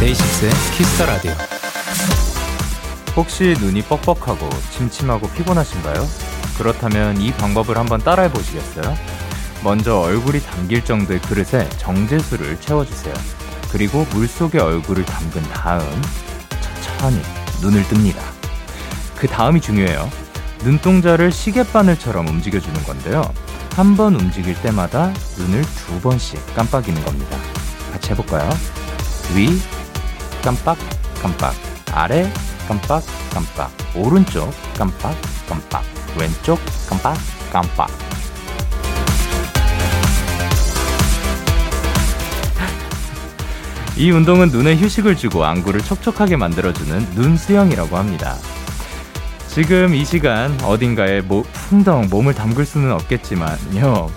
DAY6의 Kiss the Radio. 혹시 눈이 뻑뻑하고 침침하고 피곤하신가요? 그렇다면 이 방법을 한번 따라해 보시겠어요? 먼저 얼굴이 담길 정도의 그릇에 정제수를 채워주세요. 그리고 물 속에 얼굴을 담근 다음 천천히 눈을 뜹니다. 그 다음이 중요해요. 눈동자를 시계바늘처럼 움직여주는 건데요. 한 번 움직일 때마다 눈을 두 번씩 깜빡이는 겁니다. 같이 해볼까요? 위, 깜빡, 깜빡. 아래, 깜빡, 깜빡. 오른쪽, 깜빡, 깜빡. 왼쪽, 깜빡, 깜빡. 이 운동은 눈에 휴식을 주고 안구를 촉촉하게 만들어주는 눈 수영이라고 합니다. 지금 이 시간 어딘가에 모, 풍덩 몸을 담글 수는 없겠지만요.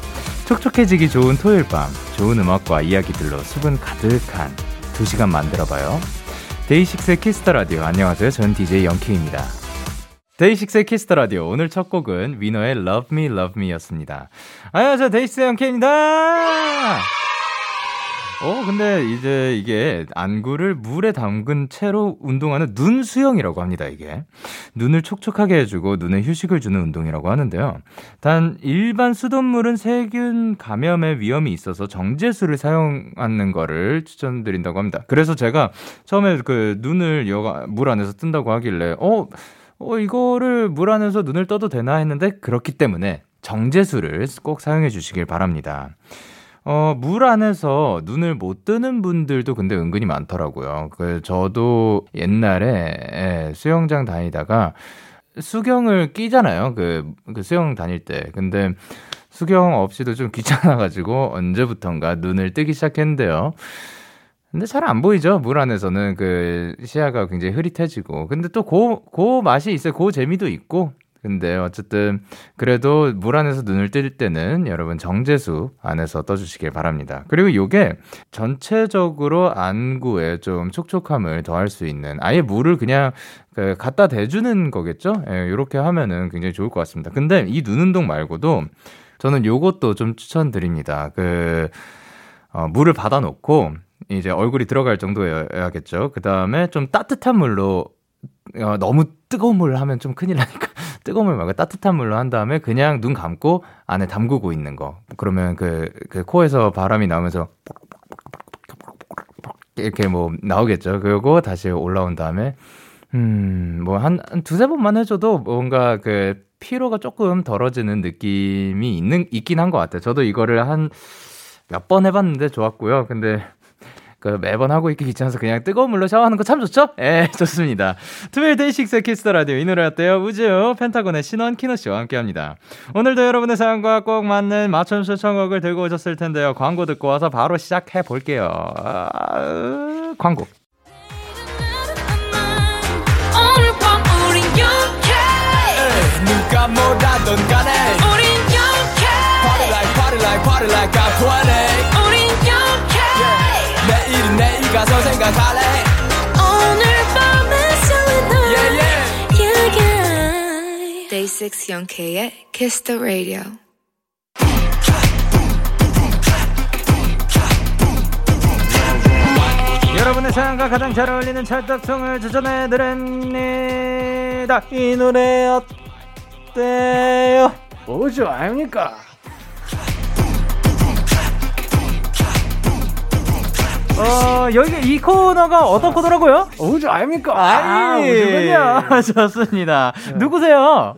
촉촉해지기 좋은 토요일 밤, 좋은 음악과 이야기들로 수분 가득한 두 시간 만들어봐요. DAY6의 Kiss the Radio. 안녕하세요. 저는 DJ Young K입니다. DAY6의 Kiss the Radio. 오늘 첫 곡은 위너의 Love Me, Love Me였습니다. 안녕하세요. DAY6의 Young K입니다. 어, 근데 이제 이게 안구를 물에 담근 채로 운동하는 눈 수영이라고 합니다, 이게. 눈을 촉촉하게 해주고 눈에 휴식을 주는 운동이라고 하는데요. 단, 일반 수돗물은 세균 감염의 위험이 있어서 정제수를 사용하는 거를 추천드린다고 합니다. 그래서 제가 처음에 그 눈을 여가, 물 안에서 뜬다고 하길래, 어, 어, 이거를 물 안에서 눈을 떠도 되나 했는데 그렇기 때문에 정제수를 꼭 사용해 주시길 바랍니다. 어, 물 안에서 눈을 못 뜨는 분들도 근데 은근히 많더라고요. 그, 저도 옛날에 예, 수영장 다니다가 수경을 끼잖아요. 그, 그 수영 다닐 때. 근데 수경 없이도 좀 귀찮아가지고 언제부턴가 눈을 뜨기 시작했는데요. 근데 잘 안 보이죠? 물 안에서는 그 시야가 굉장히 흐릿해지고. 근데 또 그, 그 맛이 있어요. 그 재미도 있고. 근데 어쨌든 그래도 물 안에서 눈을 뜰 때는 여러분 정제수 안에서 떠주시길 바랍니다. 그리고 요게 전체적으로 안구에 좀 촉촉함을 더할 수 있는 아예 물을 그냥 그 갖다 대주는 거겠죠? 예, 이렇게 하면은 굉장히 좋을 것 같습니다. 근데 이 눈 운동 말고도 저는 요것도 좀 추천드립니다. 그 어, 물을 받아놓고 이제 얼굴이 들어갈 정도여야겠죠. 그 다음에 좀 따뜻한 물로 어, 너무 뜨거운 물을 하면 좀 큰일 나니까 뜨거운 물 말고 따뜻한 물로 한 다음에 그냥 눈 감고 안에 담그고 있는 거. 그러면 그, 그 코에서 바람이 나오면서 이렇게 뭐 나오겠죠. 그리고 다시 올라온 다음에 음, 뭐 한, 한 두세 번만 해줘도 뭔가 그 피로가 조금 덜어지는 느낌이 있는, 있긴 한 것 같아요. 저도 이거를 한 몇 번 해봤는데 좋았고요. 근데 그 매번 하고 있기 귀찮아서 그냥 뜨거운 물로 샤워하는 거 참 좋죠? 예, 좋습니다. 토요일 DAY6의 Kiss the Radio 이 노래 어때요? 우주 펜타곤의 신원 키노 씨와 함께합니다. 오늘도 여러분의 사연과 꼭 맞는 맞춤 추천곡을 들고 오셨을 텐데요. 광고 듣고 와서 바로 시작해 볼게요. 아, 광고. 누가 뭐라던 간에 우린 영케 Party like party like party like I'm 20 우린 영케 내일은 내일 가서 생각할래 오늘 밤에 설레는 yeah, yeah. yeah, yeah. Day 6 영케의 Kiss the Radio 여러분의 사연과 가장 잘 어울리는 찰떡송을 추천해 드립니다. 이 노래 어때요? 뭐죠 아닙니까? 어, 여기 이 코너가 어떤 코너라고요? 우주 아닙니까? 아, 우주군요. 좋습니다. 네. 누구세요?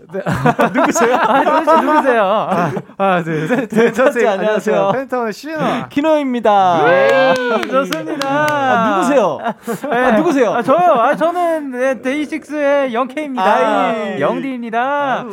누구세요? 아, 도대체 누구세요? 아, 네, 네, 네, 첫째, 안녕하세요. 펜타곤의 시은아. 키노입니다. 좋습니다. 아, 누구세요? 네. 아, 누구세요? 아, 저요. 아, 저는 네, 데이식스의 영케입니다. 아이. 영디입니다.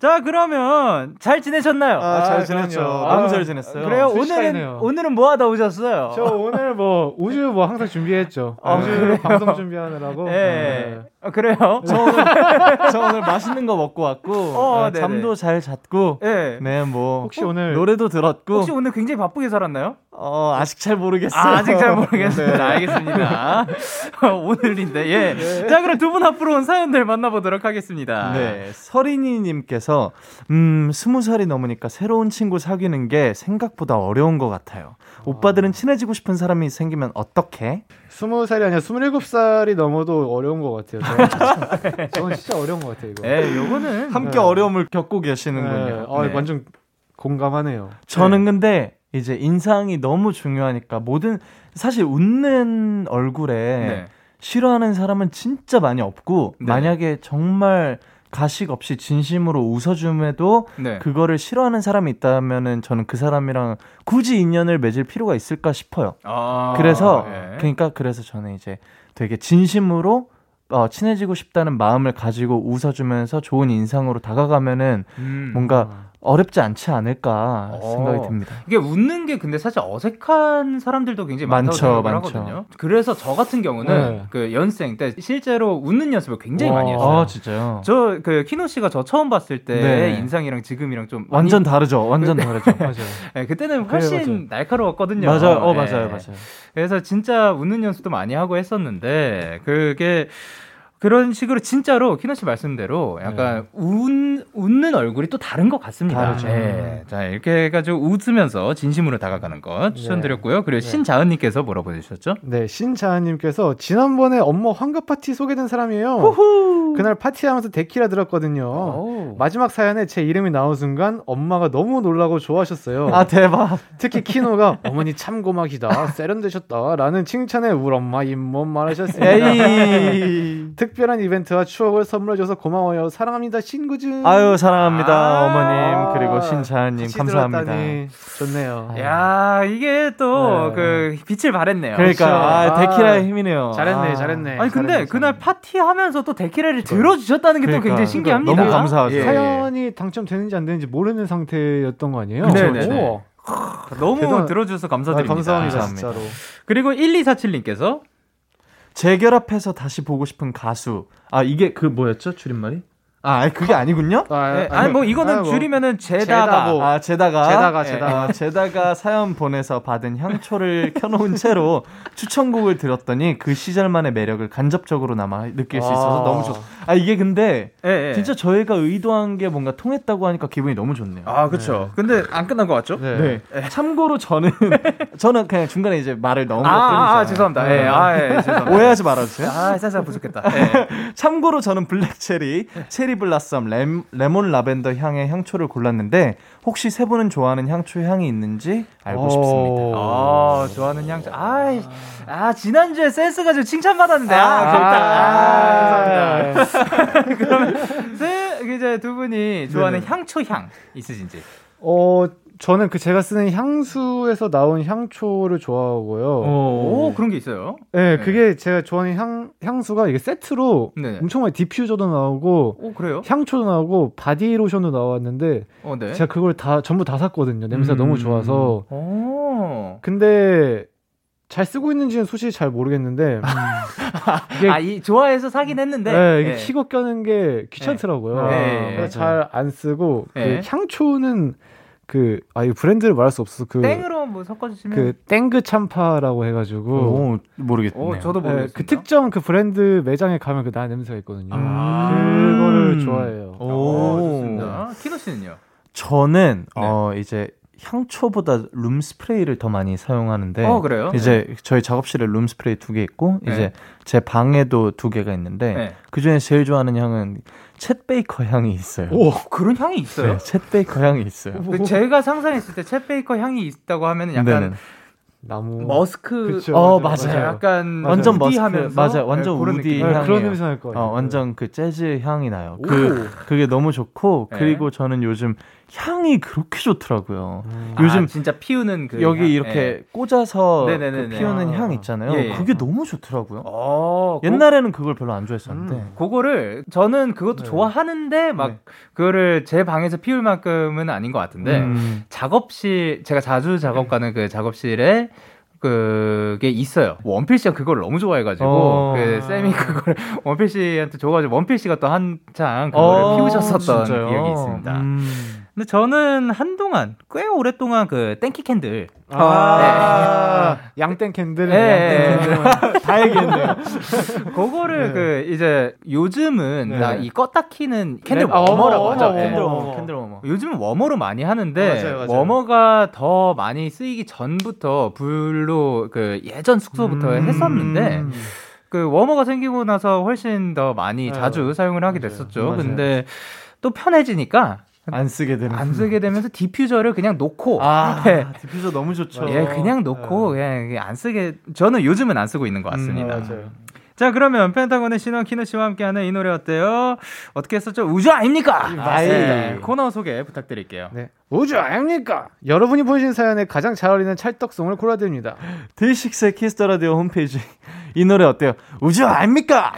자, 그러면 잘 지내셨나요? 아, 잘 아, 지냈죠. 너무 아, 잘 지냈어요. 그래요? 순식간이네요. 오늘은 오늘은 뭐 하다 오셨어요? 저 오늘 뭐 우주 뭐 항상 준비했죠. 아, 우주 그래요? 방송 준비하느라고. 네. 네. 아, 그래요? 저 오늘, 저 오늘 맛있는 거 먹고 왔고 어, 어, 잠도 잘 잤고 네. 네, 뭐 혹시 오늘 노래도 들었고 혹시 오늘 굉장히 바쁘게 살았나요? 어, 아직 잘 모르겠어요. 아, 아직 잘 모르겠습니다. 알겠습니다. 오늘인데, 예. 자, 그럼 두 분 앞으로 온 사연들 만나보도록 하겠습니다. 네, 서린이 님께서 음 스무 살이 넘으니까 새로운 친구 사귀는 게 생각보다 어려운 것 같아요. 오빠들은 친해지고 싶은 사람이 생기면 어떻게? 스무 살이 아니라 스물일곱 살이 넘어도 어려운 것 같아요. 저는, 저는 진짜 어려운 것 같아요 이거. 예, 요거는. 함께 네. 어려움을 겪고 계시는군요. 네. 아, 네. 완전 공감하네요. 저는 근데 이제 인상이 너무 중요하니까 모든 사실 웃는 얼굴에 네. 싫어하는 사람은 진짜 많이 없고 네. 만약에 정말 가식 없이 진심으로 웃어줌에도 네. 그거를 싫어하는 사람이 있다면은 저는 그 사람이랑 굳이 인연을 맺을 필요가 있을까 싶어요. 아, 그래서 예. 그러니까 그래서 저는 이제 되게 진심으로 어, 친해지고 싶다는 마음을 가지고 웃어주면서 좋은 인상으로 다가가면은 음. 뭔가 어렵지 않지 않을까 어. 생각이 듭니다. 이게 웃는 게 근데 사실 어색한 사람들도 굉장히 많다고 많죠, 많죠. 하거든요. 그래서 저 같은 경우는 네. 그 연생 때 실제로 웃는 연습을 굉장히 많이 했어요. 아 진짜요? 저 그 키노 씨가 저 처음 봤을 때 네. 인상이랑 지금이랑 좀 많이- 완전 다르죠. 완전 다르죠. 맞아요. 네, 그때는 훨씬 맞아요. 날카로웠거든요. 맞아요. 어 네. 맞아요, 맞아요. 그래서 진짜 웃는 연습도 많이 하고 했었는데 그게 그런 식으로 진짜로 키노 씨 말씀대로 약간 웃, 웃는 얼굴이 또 다른 것 같습니다. 다르죠. 네. 자 이렇게 해가지고 웃으면서 진심으로 다가가는 것 추천드렸고요. 그리고 신자은님께서 뭐라 보내주셨죠? 네, 신자은님께서 지난번에 엄마 환갑 파티 소개된 사람이에요. 그날 파티하면서 데키라 들었거든요. 오. 마지막 사연에 제 이름이 나온 순간 엄마가 너무 놀라고 좋아하셨어요. 아 대박. 특히 키노가 어머니 참 고막이다, 세련되셨다 라는 칭찬에 우리 엄마 잇몸 마르셨습니다. 에이. 특별한 이벤트와 추억을 선물해줘서 고마워요. 사랑합니다, 신구준. 아유 사랑합니다 아. 어머님 그리고 신자님 감사합니다. 좋네요. 야 이게 또 네. 그 빛을 발했네요. 그러니까 그렇죠. 아, 아, 데키라의 힘이네요. 잘했네, 아. 잘했네. 아니 근데 잘했네, 그날 잘했네. 파티하면서 또 데키라를 들어주셨다는 게또 그러니까. 굉장히 신기합니다. 너무 감사하죠. 예. 사연이 당첨되는지 안 되는지 모르는 상태였던 거 아니에요? 그쵸, 네, 그쵸. 네. 너무 대단- 들어주셔서 아, 감사드립니다. 감사합니다, 감사합니다. 진짜로. 그리고 1247님께서 재결합해서 다시 보고 싶은 가수. 아 이게 그 뭐였죠 줄임말이? 아 아니, 그게 아니군요. 아, 네, 아니 뭐 이거는 아, 뭐. 줄이면은 제다가 제다보. 아 제다가 제다가, 예, 제다가. 어, 제다가 사연 보내서 받은 향초를 켜놓은 채로 추천곡을 들었더니 그 시절만의 매력을 간접적으로나마 느낄 수 있어서 아. 너무 좋. 아 이게 근데 예, 예. 진짜 저희가 의도한 게 뭔가 통했다고 하니까 기분이 너무 좋네요. 아 그렇죠. 근데 안 끝난 것 같죠? 네. 네. 참고로 저는 저는 그냥 중간에 이제 말을 넣은 것 아. 아, 아, 죄송합니다. 예, 아, 예, 죄송합니다. 오해하지 말아주세요. 아, 살짝 부족했다. 예. 참고로 저는 블랙체리, 체리 블라썸, 렘, 레몬 라벤더 향의 향초를 골랐는데 혹시 세 분은 좋아하는 향초 향이 있는지 알고 오. 싶습니다. 아, 좋아하는 향수. 아, 아 지난주에 센스 가지고 칭찬받았는데. 아, 아. 아, 아, 감사합니다. 그러면 세, 이제 두 분이 좋아하는 향초 향 있으신지. 어, 저는 그 제가 쓰는 향수에서 나온 향초를 좋아하고요. 오, 그런 게 있어요. 네, 네. 그게 제가 좋아하는 향 향수가 이게 세트로 네. 엄청 많이 디퓨저도 나오고 오, 그래요? 향초도 나오고 바디 로션도 나왔는데 어, 네. 제가 그걸 다 전부 다 샀거든요. 냄새가 음. 너무 좋아서. 오. 근데 잘 쓰고 있는지는 솔직히 잘 모르겠는데 이게 아, 이 좋아해서 사긴 했는데. 네, 이게 예. 켜고 끄는 게 귀찮더라고요. 네. 그래서 잘 안 쓰고 네. 그 향초는 그 아 이 브랜드를 말할 수 없어서 그 땡으로 뭐 섞어주시면. 그 땡그 참파라고 해가지고 오, 모르겠네요. 오, 저도 네, 모르겠습니다. 그 특정 그 브랜드 매장에 가면 그 나 냄새가 있거든요. 아. 그거를 좋아해요. 오, 오, 좋습니다. 키노 씨는요? 저는 네. 어 이제 향초보다 room spray를 더 많이 사용하는데 어, 그래요? 이제 저희 작업실에 room spray 두 개 있고 네. 이제 제 방에도 두 개가 있는데 네. 그 중에 제일 좋아하는 향은 Chet Baker 향이 있어요. 오, 그런 향이 있어요? 네, Chet Baker 향이 있어요. 그 제가 상상했을 때 Chet Baker 향이 있다고 하면은 약간 네네. 나무 머스크 그쵸, 어, 그쵸, 맞아요. 약간 완전 머스크 우디하면서 맞아요. 완전 네, 우디. 네, 향이에요. 그런 냄새 날 거예요. 어, 완전 그 재즈 향이 나요. 오. 그 그게 너무 좋고 네. 그리고 저는 요즘 향이 그렇게 좋더라고요. 음. 요즘 아, 진짜 피우는 그 여기 향. 이렇게 예. 꽂아서. 그 피우는 아. 향 있잖아요. 예, 예. 그게 너무 좋더라고요. 어, 고- 옛날에는 그걸 별로 안 좋아했었는데. 음. 그거를 저는 그것도 네. 좋아하는데 막 네. 그거를 제 방에서 피울 만큼은 아닌 것 같은데 음. 작업실 제가 자주 작업 가는 그 작업실에 그게 있어요. 원필 씨가 그걸 너무 좋아해가지고 어. 그 쌤이 그걸 원필 씨한테 줘가지고 원필 씨가 또 한창 그거를 어, 피우셨었던 진짜요? 기억이 있습니다. 음. 근데 저는 한동안 꽤 오랫동안 그 땡키 candle 아, 양땡 candle. 예, 양땡 예. candle. 다 얘기했네요. 그거를 그 이제 요즘은 네. 나이 껐다 키는 candle 아, warmer라고 warmer, 하죠. 예. candle warmer. candle warmer. 요즘은 warmer로 많이 하는데 아, 맞아요, 맞아요. 워머가 더 많이 쓰이기 전부터 불로 그 예전 숙소부터 음. 했었는데 그 워머가 생기고 나서 훨씬 더 많이 네, 자주. 사용을 하게. 됐었죠. 맞아요. 근데 또 편해지니까 안 쓰게 되는. 안 쓰게 되면서 디퓨저를 그냥 놓고 아, 예, 디퓨저 너무 좋죠. 예, 그냥 놓고 그냥 안 쓰게 저는 요즘은 안 쓰고 있는 것 같습니다. 음, 맞아요. 자 그러면 펜타곤의 신원 키노 씨와 함께하는 이 노래 어때요? 어떻게 했었죠? 우주 아닙니까? 맞습니다. 네, 코너 소개 부탁드릴게요. 네. 우주 아닙니까? 여러분이 보내신 사연에 가장 잘 어울리는 찰떡송을 골라드립니다. DAY6의 Kiss the Radio 홈페이지 이 노래 어때요? 우주 아닙니까?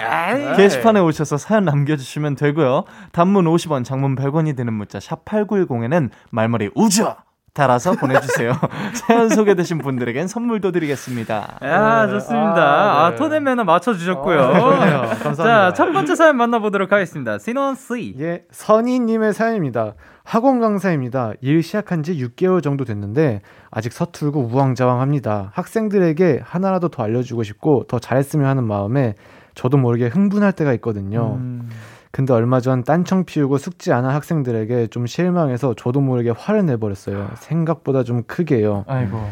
게시판에 오셔서 사연 남겨주시면 되고요. 단문 50원, 장문 100원이 되는 문자 샵 #8910에는 말머리 우주 달아서 보내주세요. 사연 소개되신 분들에겐 선물도 드리겠습니다. 야 좋습니다. 아, 아, 네. 토네 매너 맞춰주셨고요. 좋네요. 감사합니다. 자, 첫 번째 사연 만나보도록 하겠습니다. 신원 씨. 예, 선희님의 사연입니다. 학원 강사입니다. 일 시작한 지 6개월 정도 됐는데 아직 서툴고 우왕좌왕합니다. 학생들에게 하나라도 더 알려주고 싶고 더 잘했으면 하는 마음에 저도 모르게 흥분할 때가 있거든요. 음, 근데 얼마 전 딴청 피우고 숙지 안한 학생들에게 좀 실망해서 저도 모르게 화를 내버렸어요. 생각보다 좀 크게요. 아이고.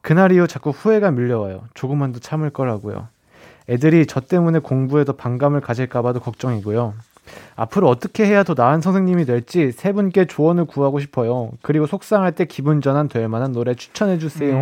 그날 이후 자꾸 후회가 밀려와요. 조금만 더 참을 거라고요. 애들이 저 때문에 공부에 더 반감을 가질까봐도 걱정이고요. 앞으로 어떻게 해야 더 나은 선생님이 될지 세 분께 조언을 구하고 싶어요. 그리고 속상할 때 기분 전환 될 만한 노래 추천해 주세요.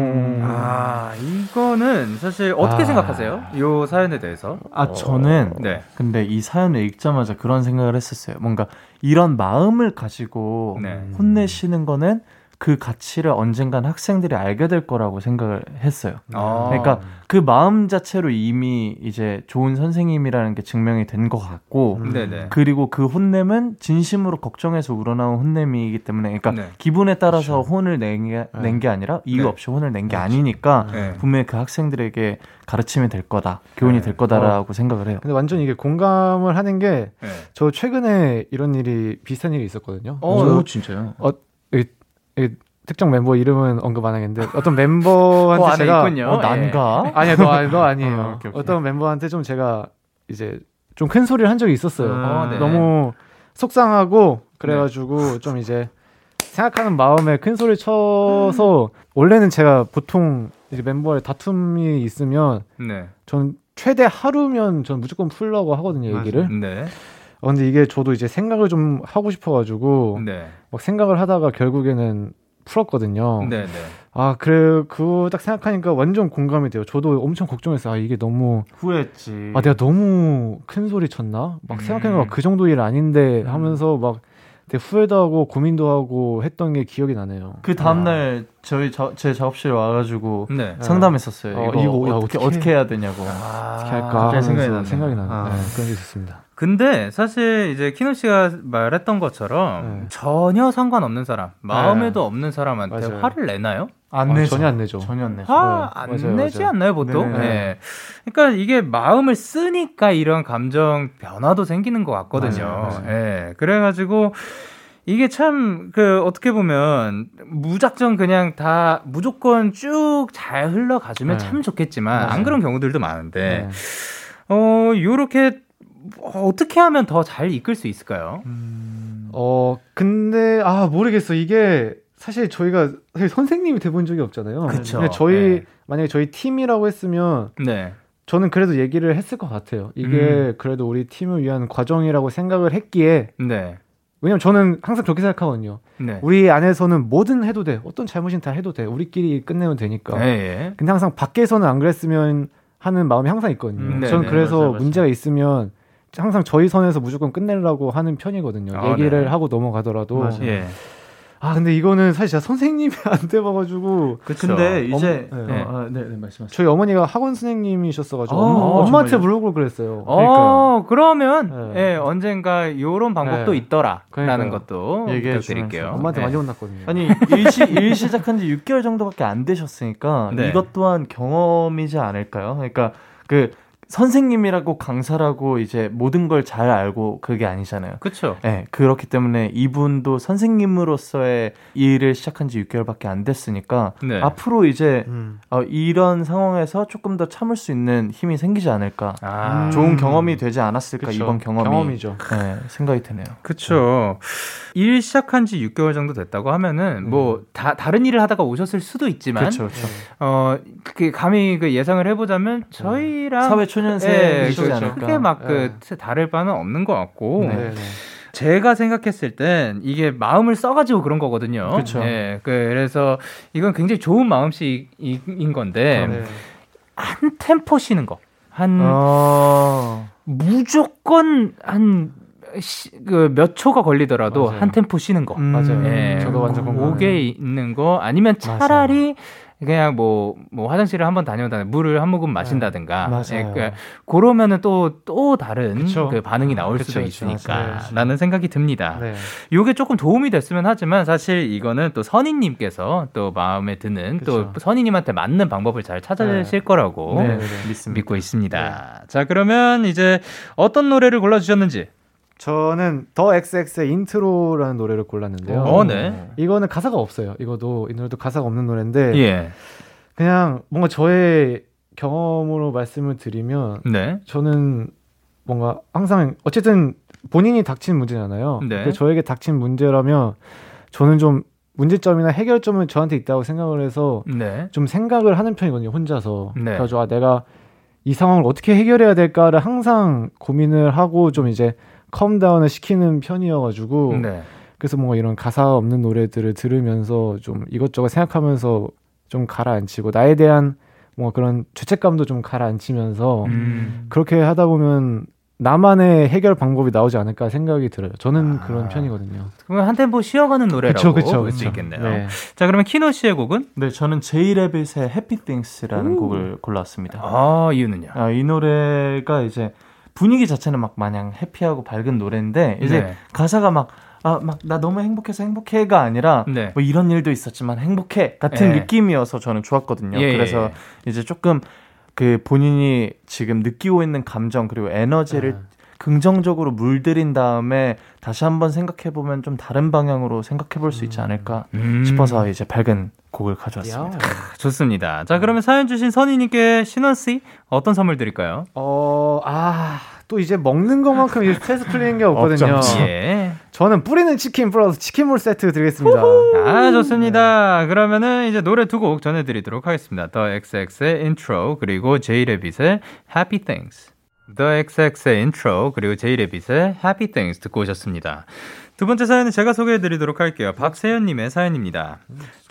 아, 이거는 사실 어떻게 아. 생각하세요? 이 사연에 대해서? 아 저는 네. 근데 이 사연을 읽자마자 그런 생각을 했었어요. 뭔가 이런 마음을 가지고 네. 혼내시는 거는 그 가치를 언젠간 학생들이 알게 될 거라고 생각을 했어요. 어. 그러니까 그 마음 자체로 이미 이제 좋은 선생님이라는 게 증명이 된 것 같고 음. 그리고 그 혼냄은 진심으로 걱정해서 우러나온 혼냄이기 때문에 그러니까 네. 기분에 따라서 혼을 낸게 낸게 아니라 이유 네. 없이 혼을 낸 게 아니니까 네. 분명히 그 학생들에게 가르침이 될 거다 교훈이 네. 될 거다라고 생각을 해요. 근데 완전 이게 공감을 하는 게저 네. 최근에 이런 일이 비슷한 일이 있었거든요. 어, 진짜요? 이 특정 mem버 이름은 언급 안 하겠는데 어떤 멤버한테 그 안에 제가 있군요. 어, 난가? 아니야 너, 아니, 너 아니에요. 어, 오케이, 오케이. 어떤 멤버한테 좀 제가 이제 좀 큰 소리를 한 적이 있었어요. 음. 어, 네. 너무 속상하고 그래가지고 좀 이제 생각하는 마음에 큰 소리 쳐서 원래는 제가 보통 이제 멤버의 다툼이 있으면 네. 전 최대 하루면 전 무조건 풀려고 하거든요 얘기를. 네. 어, 근데 이게 저도 이제 생각을 좀 하고 싶어가지고 네. 막 생각을 하다가 결국에는 풀었거든요. 네. 네. 아 그래 그거 딱 생각하니까 완전 공감이 돼요. 저도 엄청 걱정했어요. 아 이게 너무 후회했지. 아 내가 너무 큰 소리 쳤나? 막 음. 생각해보면 그 정도 일 아닌데 하면서 막 되게 후회도 하고 고민도 하고 했던 게 기억이 나네요. 그 다음날 저희 저, 제 작업실에 와가지고 네. 상담했었어요. 어, 이거, 이거, 야, 어떻게, 어떻게- 해야 되냐고. 어떻게 할까 생각이 나네요. 생각이 나요. 아. 네, 그런 게 있었습니다. 근데 사실 이제 키노 씨가 말했던 것처럼 네. 전혀 상관없는 사람, 마음에도 없는 사람한테 맞아요. 화를 내나요? 안 아, 내죠. 전혀 안 내죠. 전혀 안 내죠. 화 네, 안 내지 맞아요. 않나요 보통? 네. 네. 그러니까 이게 마음을 쓰니까 이런 감정 변화도 생기는 것 같거든요. 예. 그래가지고 이게 참 그 어떻게 보면 무작정 그냥 다 무조건 쭉 잘 흘러가주면 네. 참 좋겠지만 안 맞아요. 그런 경우들도 많은데 네. 어 요렇게 어떻게 하면 더 잘 이끌 수 있을까요? 어 근데 아 모르겠어 이게 사실 저희가 사실 선생님이 돼본 적이 없잖아요. 그쵸. 근데 저희 네. 만약에 저희 팀이라고 했으면 네. 저는 그래도 얘기를 했을 것 같아요. 이게 음. 그래도 우리 팀을 위한 과정이라고 생각을 했기에 네. 왜냐면 저는 항상 그렇게 생각하거든요. 네. 우리 안에서는 뭐든 해도 돼. 어떤 잘못인 다 해도 돼. 우리끼리 끝내면 되니까. 예, 예. 근데 항상 밖에서는 안 그랬으면 하는 마음이 항상 있거든요. 음, 저는 네네, 그래서 맞아요, 맞아요. 문제가 있으면 항상 저희 선에서 무조건 끝내려고 하는 편이거든요. 아, 얘기를 네. 하고 넘어가더라도. 맞아요. 예. 아 근데 이거는 사실 제가 선생님이 안 돼봐가지고 그쵸. 근데 이제 엄- 네. 네. 어, 아, 네, 네 말씀하세요. 저희 어머니가 학원 선생님이셨어가지고 아, 엄마, 엄마한테 정말요? 물어보고 그랬어요. 어, 그러면 네. 예, 언젠가 요런 방법도 네. 있더라라는 그러니까요. 것도 얘기해. 주면서. 엄마한테 네. 많이 혼났거든요. 아니 일, 시, 일 시작한 지 6개월 정도밖에 안 되셨으니까 네. 이것 또한 경험이지 않을까요? 그러니까 그 선생님이라고 강사라고 이제 모든 걸 잘 알고 그게 아니잖아요. 그렇죠. 네, 그렇기 때문에 이분도 선생님으로서의 일을 시작한 지 6개월밖에 안 됐으니까 네. 앞으로 이제 음. 어, 이런 상황에서 조금 더 참을 수 있는 힘이 생기지 않을까. 아, 좋은 경험이 되지 않았을까 그쵸. 이번 경험이 경험이죠. 네, 생각이 드네요. 그쵸. 일 시작한 지 6개월 정도 됐다고 하면은, 뭐, 다, 다른 일을 하다가 오셨을 수도 있지만, 그렇죠, 그렇죠. 어, 그, 감히 그 예상을 해 보자면, 저희랑. 사회 초 년생이시지 예, 그렇죠. 않을까. 크게 막 그, 네. 다를 바는 없는 것 같고, 네. 네, 네. 제가 생각했을 땐 이게 마음을 써가지고 그런 거거든요. 그쵸. 예, 그, 그래서 이건 굉장히 좋은 마음씨인 건데, 네. 한 템포 쉬는 거. 한, 어... 무조건 한, 그몇 초가 걸리더라도 맞아요. 한 템포 쉬는 거. 음, 맞아요. 예, 저도 완전 공감해요. 목에 있는 거 아니면 차라리 그냥 뭐, 뭐 화장실을 한번 다녀온다 물을 한 모금 마신다든가. 맞아요. 예, 그, 그러면은 또, 또 다른 그쵸. 그 반응이 나올 그쵸, 수도 그쵸. 있으니까. 맞아요. 라는 생각이 듭니다. 네. 요게 조금 도움이 됐으면 하지만 사실 이거는 또 선희님께서 또 마음에 드는 또 그쵸. 선희님한테 맞는 방법을 잘 찾으실 거라고 네, 네. 믿고 있습니다. 자, 그러면 이제 어떤 노래를 골라 주셨는지. 저는 더 XX의 인트로라는 노래를 골랐는데요. 어, 네. 이거는 가사가 없어요. 이거도 이 노래도 가사가 없는 노래인데 예. 그냥 뭔가 저의 경험으로 말씀을 드리면 네. 저는 뭔가 항상 어쨌든 본인이 닥친 문제잖아요. 네. 근데 저에게 닥친 문제라면 저는 좀 문제점이나 해결점은 저한테 있다고 생각을 해서 네. 좀 생각을 하는 편이거든요. 혼자서. 네. 그래서 아, 내가 이 상황을 어떻게 해결해야 될까를 항상 고민을 하고 좀 이제 calm down을 시키는 편이어가지고 네. 그래서 뭔가 이런 가사 없는 노래들을 들으면서 좀 이것저것 생각하면서 좀 가라앉히고 나에 대한 뭔가 그런 죄책감도 좀 가라앉히면서 음. 그렇게 하다 보면 나만의 해결 방법이 나오지 않을까 생각이 들어요. 저는 아. 그런 편이거든요. 그러면 한 템포 쉬어가는 노래라고 그쵸, 그쵸, 볼수 그쵸. 있겠네요. 네. 자, 그러면 키노 씨의 곡은? 네, 저는 제이레빗의 Happy Things라는 오. 곡을 골랐습니다. 아, 이유는요? 아, 이 노래가 이제 분위기 자체는 막 마냥 해피하고 밝은 노래인데 이제 네. 가사가 막 아, 막 나 너무 행복해서 행복해가 아니라 네. 뭐 이런 일도 있었지만 행복해 같은 네. 느낌이어서 저는 좋았거든요. 예, 그래서 예. 이제 조금 그 본인이 지금 느끼고 있는 감정 그리고 에너지를 아. 긍정적으로 물들인 다음에 다시 한번 생각해 보면 좀 다른 방향으로 생각해 볼 수 있지 않을까 음. 싶어서 이제 밝은 곡을 가져왔습니다. 좋습니다. 자, 그러면 사연 주신 선희님께 신원 씨 어떤 선물 드릴까요? 어, 아, 또 이제 먹는 것만큼 이제 스트레스 풀리는 게 없거든요. 없죠, 예. 저는 뿌리는 치킨 플러스 치킨물 세트 드리겠습니다. 아, 좋습니다. 그러면은 이제 노래 두 곡 전해드리도록 하겠습니다. The XX의 Intro, 그리고 제이레빗의 Happy Things. The XX의 Intro, 그리고 제이레빗의 Happy Things 듣고 오셨습니다. 두 번째 사연은 제가 소개해드리도록 할게요. 박세현님의 사연입니다.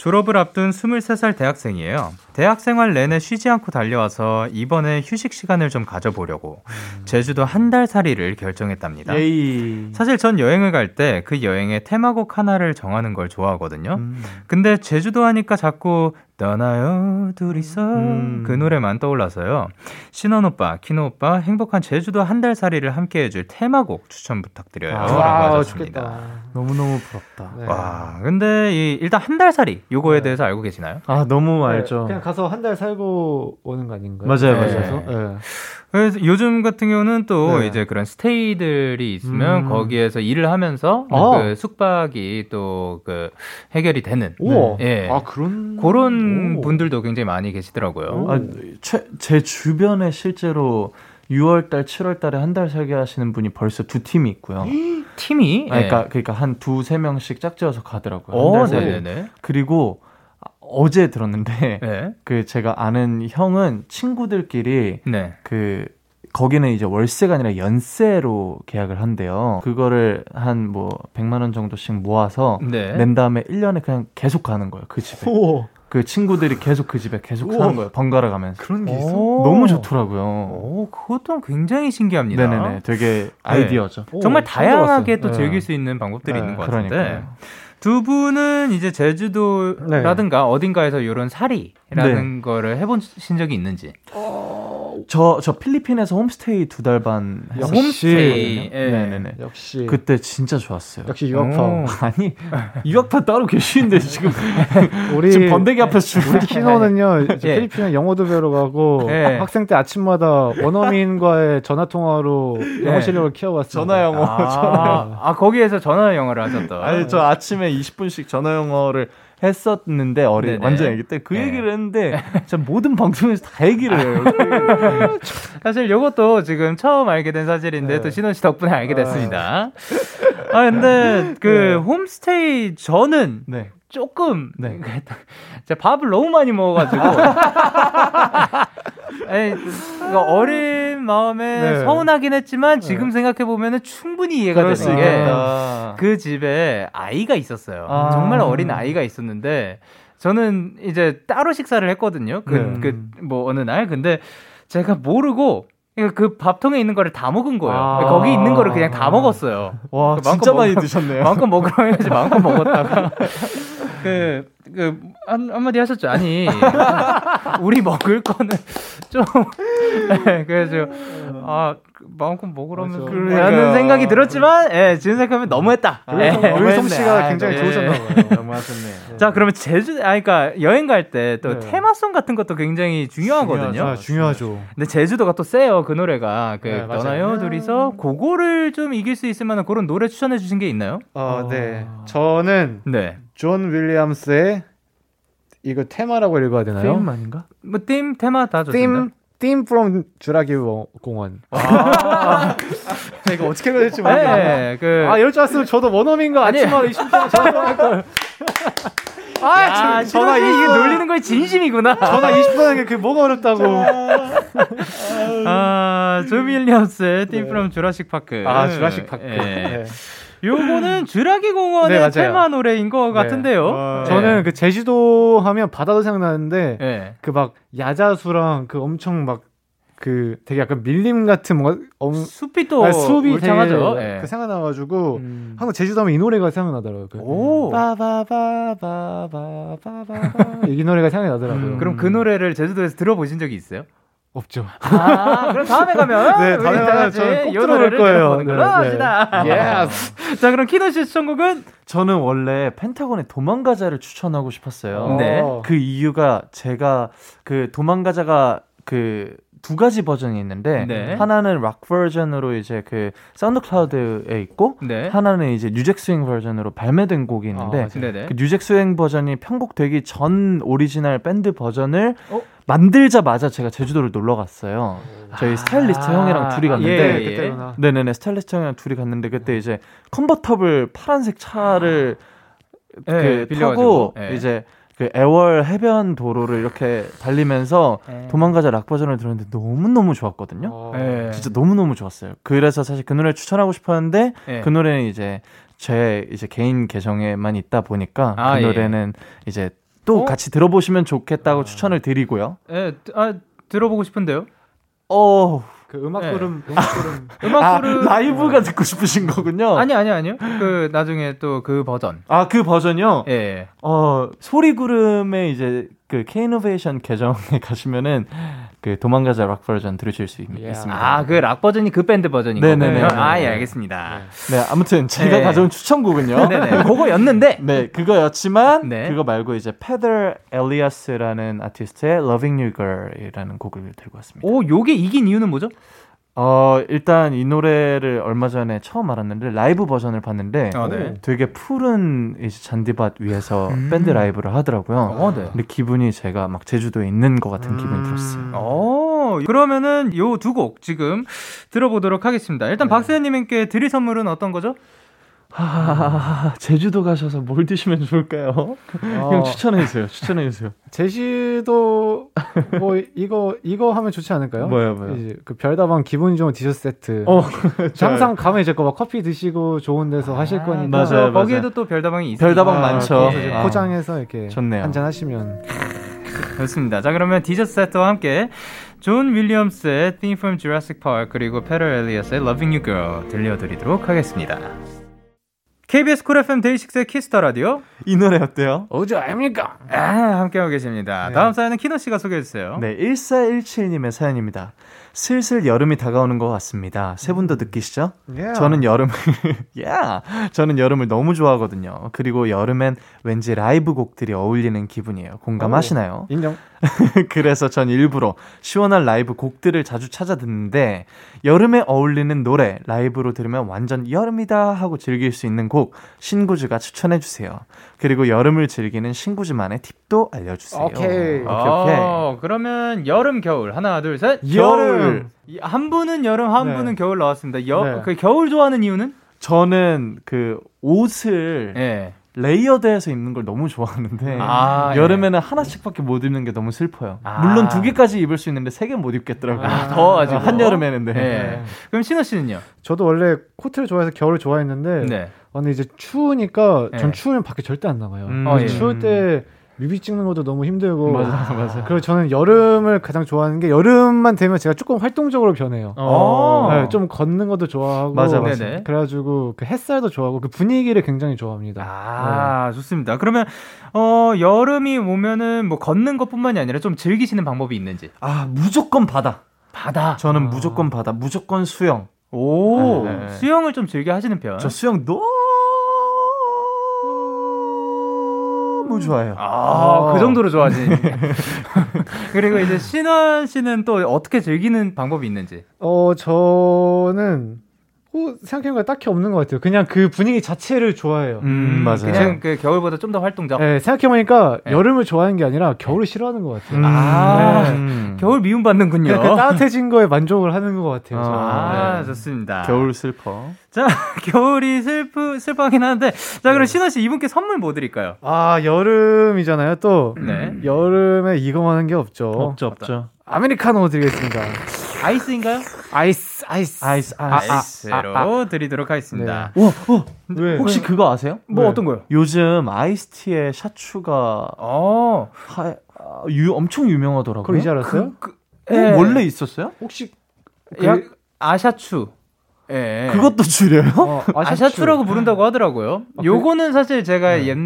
졸업을 앞둔 23살 대학생이에요. 대학 생활 내내 쉬지 않고 달려와서 이번에 휴식 시간을 좀 가져보려고 제주도 한 달 살이를 결정했답니다. 예이. 사실 전 여행을 갈 때 그 여행의 테마곡 하나를 정하는 걸 좋아하거든요. 음. 근데 제주도 하니까 자꾸 떠나요 둘이서 음. 그 노래만 떠올라서요. 신원 오빠, 키노 오빠 행복한 제주도 한 달 살이를 함께 해줄 테마곡 추천 부탁드려요. 아, 라고 와우, 하셨습니다. 좋겠다. 너무너무 부럽다. 네. 와, 근데 이 일단 한 달 살이 요거에 네. 대해서 알고 계시나요? 아, 너무 네, 알죠. 그냥 가서 한 달 살고 오는 거 아닌가요? 맞아요, 네. 맞아요. 네. 그래서 요즘 같은 경우는 또 네. 이제 그런 스테이들이 있으면 음. 거기에서 일을 하면서 아. 그 숙박이 또 그 해결이 되는 우와. 예. 아, 그런. 그런 오. 분들도 굉장히 많이 계시더라고요. 아, 최, 제 주변에 실제로 6월달, 7월달에 한 달 살게 하시는 분이 벌써 두 팀이 있고요. 팀이 아, 그러니까 그러니까 한 두세 명씩 짝지어서 가더라고요. 살기. 네네네. 그리고 아, 어제 들었는데 네. 그 제가 아는 형은 친구들끼리 네. 그 거기는 이제 월세가 아니라 연세로 계약을 한대요. 그거를 한 뭐 100만 원 정도씩 모아서 네. 낸 다음에 1년에 그냥 계속 가는 거예요. 그 집에. 오, 그 친구들이 계속 그 집에 계속 우와. 사는 거예요. 번갈아 가면서. 그런 게 있어? 오. 너무 좋더라고요. 오, 그것도 굉장히 신기합니다. 네네네. 되게 아이디어죠. 오, 정말 다양하게. 또 네. 즐길 수 있는 방법들이 네, 있는 것 같은데. 그러니까요. 두 분은 이제 제주도라든가 네. 어딘가에서 이런 사리라는 네. 거를 해보신 적이 있는지? 저, 저 필리핀에서 홈스테이 두 달 반. 홈스테이. 예. 네네네. 역시. 그때 진짜 좋았어요. 역시 유학파. 아니, 유학파 따로 계시는데 지금. 우리. 지금 번데기 앞에서 우리 키노는요, 예. 필리핀에 영어도 배우러 가고, 예. 학생 때 아침마다 원어민과의 전화통화로 영어 예. 실력을 키워갔어요. 전화 영어. 아, 아, 거기에서 전화 영어를 하셨다. 아니, 저 아침에 20분씩 전화 영어를 했었는데 어린 네네. 완전 애기 때 그 얘기를 네. 했는데 전 모든 방송에서 다 얘기를 해요. 사실 이것도 지금 처음 알게 된 사실인데 네. 또 신원 씨 덕분에 알게 됐습니다. 아 근데 그 네. 홈스테이 저는 네. 조금 네. 제가 밥을 너무 많이 먹어가지고 에이, 어린 마음에 네. 서운하긴 했지만 지금 네. 생각해 보면은 충분히 이해가 되는 게 그 집에 아이가 있었어요. 아. 정말 어린 아이가 있었는데 저는 이제 따로 식사를 했거든요. 그 그 뭐 어느 날 근데 제가 모르고 그 밥통에 있는 거를 다 먹은 거예요. 아~ 거기 있는 거를 그냥 다 먹었어요. 와, 그 진짜 많이 드셨네요. 마음껏 먹으라고 해야지 마음껏 먹었다가. 그, 그, 한, 한마디 하셨죠. 아니, 우리 먹을 거는 좀, 네, 그래서, 아, 마음껏 먹으라면 그러는 생각이 들었지만, 예, 지금 생각하면 너무했다. 예, 우성 씨가 굉장히 아, 좋으셨나 봐요. 너무하셨네요. 자, 그러면 제주, 아, 그러니까 여행 갈 때또 네. 테마송 같은 것도 굉장히 중요하거든요. 중요하죠. 아, 중요하죠. 근데 제주도가 또 세요, 그 노래가. 그, 네, 떠나요, 둘이서. 그거를 좀 이길 수 있을 만한 그런 노래 추천해 주신 게 있나요? 어, 네. 저는, 네. 존 윌리엄스의 이거 테마라고 읽어야 되나요? 팀 아닌가? 뭐팀 테마 다 좋습니다. Theme from 주라기 공원. 아, 이거 어떻게 해야 될지 모르겠네. 네, 그... 아, 이럴 줄 알았으면 저도 원어민과 아침마다 20분 전화할 걸. 아, 전화 20분 놀리는 거에 진심이구나. 전화 20분 하는 게 그게 뭐가 어렵다고. 아, 존 윌리엄스의 Theme from Jurassic Park. 아, Jurassic Park. 예. 네. 요거는 음. 쥬라기 공원의 네, 테마 노래인 것 네. 같은데요. 어... 저는 그 제주도 하면 바다도 생각나는데 네. 그막 야자수랑 그 엄청 막그 되게 약간 밀림 같은 뭔가 엄, 숲이 또 숲이 울창하죠. 예. 그 생각나가지고 음. 항상 제주도 하면 이 노래가 생각나더라고요. 그 오. 바바바바바바바 이 노래가 생각나더라고요. 음. 그럼 그 노래를 제주도에서 들어보신 적이 있어요? 없죠. 아, 그럼 다음에 가면 네, 다음에 가면 저는 꼭 들어볼 거예요. 네, 합시다. 네. Yes. 자, 그럼 키노 씨 추천곡은 저는 원래 펜타곤의 도망가자를 추천하고 싶었어요. 네. 그 이유가 제가 그 도망가자가 그 두 가지 버전이 있는데 네. 하나는 락 버전으로 이제 그 사운드 클라우드에 있고 네. 하나는 이제 New Jack Swing 버전으로 발매된 곡이 있는데 아, 그 New Jack Swing 버전이 편곡되기 전 오리지널 밴드 버전을 어? 만들자마자 제가 제주도를 놀러 갔어요. 저희 스타일리스트 아~ 형이랑 둘이 갔는데 예, 예. 네네네 스타일리스트 형이랑 둘이 갔는데 그때 이제 컨버터블 파란색 차를 예, 그 타고 예. 이제 그 애월 해변 도로를 이렇게 달리면서 예. 도망가자 락 버전을 들었는데 너무 너무 좋았거든요. 어. 예. 진짜 너무 너무 좋았어요. 그래서 사실 그 노래 추천하고 싶었는데 그 노래는 이제 제 이제 개인 계정에만 있다 보니까 아, 그 노래는 이제 또 어? 같이 들어보시면 좋겠다고 아. 추천을 드리고요. 예, 아, 들어보고 싶은데요. 어, 그 음악 구름, 네. 음악 구름, 음악 구름 아, 라이브가 듣고 싶으신 거군요. 아니 아니 아니요. 그 나중에 또 그 버전. 아 그 버전요? 예. 어 소리 구름의 이제 그 키노베이션 계정에 가시면은 그 도망가자 락 버전 들으실 수 있, yeah. 습니다 아, 그 락 버전이 그 밴드 버전인 거군요. 아, 예, 알겠습니다. 네, 네 아무튼 제가 네. 가져온 추천곡은요. 네네. 그거였는데. 네, 그거였지만 네. 그거 말고 이제 페더 엘리아스라는 아티스트의 Loving You Girl이라는 곡을 들고 왔습니다. 오, 요게 이긴 이유는 뭐죠? 어, 일단 이 노래를 얼마 전에 처음 알았는데 라이브 버전을 봤는데 아, 네. 되게 푸른 이제 잔디밭 위에서 음. 밴드 라이브를 하더라고요. 어, 네. 근데 기분이 제가 막 제주도에 있는 것 같은 음. 기분이 들었어요. 어, 그러면은 요 두 곡 지금 들어보도록 하겠습니다. 일단 네. 박세현님께 드릴 선물은 어떤 거죠? 하, 제주도 가셔서 뭘 드시면 좋을까요? 어. 형 추천해 주세요. 추천해 주세요. 제주도 뭐 이거 이거 하면 좋지 않을까요? 뭐야 뭐야. 그 별다방 기분 좋은 디저트 세트. 어, 항상 가면 이제 막 커피 드시고 좋은 데서 아, 하실 거니까. 맞아요, 거기에도 맞아요. 또 별다방이 있어요. 별다방 아, 많죠. 아. 포장해서 이렇게 좋네요. 한잔 하시면. 좋습니다. 자 그러면 디저트 세트와 함께 존 윌리엄스의 Theme from Jurassic Park 그리고 페더 엘리아스의 Loving You Girl 들려드리도록 하겠습니다. KBS 쿨 FM 데이식스의 키스 더 라디오. 이 노래 어때요? 어제 아닙니까? 아, 함께하고 계십니다. 네. 다음 사연은 키노 씨가 소개해 주세요. 네, 1417님의 사연입니다. 슬슬 여름이 다가오는 것 같습니다. 세 분도 느끼시죠? Yeah. 저는 여름을, 야, 저는 여름을 너무 좋아하거든요. 그리고 여름엔 왠지 라이브 곡들이 어울리는 기분이에요. 공감하시나요? 인정. 그래서 전 일부러 시원한 라이브 곡들을 자주 찾아 듣는데 여름에 어울리는 노래 라이브로 들으면 완전 여름이다 하고 즐길 수 있는 곡 신구주가 추천해 주세요. 그리고 여름을 즐기는 신구주만의 팁도 알려 주세요. 오케이. 오케이, 오케이. 어, 그러면 여름, 겨울. 하나, 둘, 셋. 여름. 이- 한 분은 여름, 한 네. 분은 겨울 나왔습니다. 여, 네. 그 겨울 좋아하는 이유는? 저는 그 옷을 예. layered해서 입는 걸 너무 좋아하는데 아, 예. 여름에는 하나씩밖에 못 입는 게 너무 슬퍼요. 아. 물론 두 개까지 입을 수 있는데 세개못 입겠더라고요. 아, 더워가지고. 한 여름에는 네. 예. 그럼 신호 씨는요? 저도 원래 코트를 좋아해서 겨울을 좋아했는데 네. 아, 근데 이제 추우니까 네. 전 추우면 밖에 절대 안 나가요. 음. 어, 예. 추울 때 뮤비 찍는 것도 너무 힘들고 맞아, 맞아. 그리고 저는 여름을 가장 좋아하는 게 여름만 되면 제가 조금 활동적으로 변해요. 어. 네, 좀 걷는 것도 좋아하고 맞아, 맞아. 네네. 그래가지고 그 햇살도 좋아하고 그 분위기를 굉장히 좋아합니다. 아, 좋습니다. 그러면, 어, 여름이 오면은 뭐 걷는 것 뿐만이 아니라 좀 즐기시는 방법이 있는지. 아 무조건 바다. 바다. 저는 무조건 바다, 무조건 수영. 오, 네, 네. 수영을 좀 즐겨 하시는 편. 저 수영 너무 좋아해요. 아, 그 정도로 좋아하지. 그리고 이제 신원 씨는 또 어떻게 즐기는 방법이 있는지. 어 저는 어, 생각해보니까 딱히 없는 것 같아요. 그냥 그 분위기 자체를 좋아해요. 음, 맞아요. 그냥 그 겨울보다 좀 더 활동적. 네, 생각해보니까 네. 여름을 좋아하는 게 아니라 겨울을 싫어하는 것 같아요. 음, 아, 음. 겨울 미움받는군요. 그 따뜻해진 거에 만족을 하는 것 같아요. 아, 네. 좋습니다. 겨울 슬퍼. 자, 겨울이 슬프, 슬퍼하긴 한데. 자, 그럼 신원 씨 이분께 선물 뭐 드릴까요? 아 여름이잖아요. 또 네. 여름에 이거만 한 게 없죠. 없죠, 없죠. 아메리카노 드리겠습니다. 아이스인가요? 아이스, 아이스, 아이스, 아, 아이스. 아이스로 드리도록 하겠습니다. 와, 와, 왜? 혹시 그거 아세요? 뭐 네. 어떤 거요? 요즘 아이스티에 샷 추가 어, 하, 아, 유, 엄청 유명하더라고요. 그걸 이제 알았어요? 그, 어, 예. 원래 있었어요? 혹시 약 아샤추. 예. 그것도 줄여요? 어, 아샤추 라고 부른다고 하더라고요. 아, 요거는 사실 제가 옛,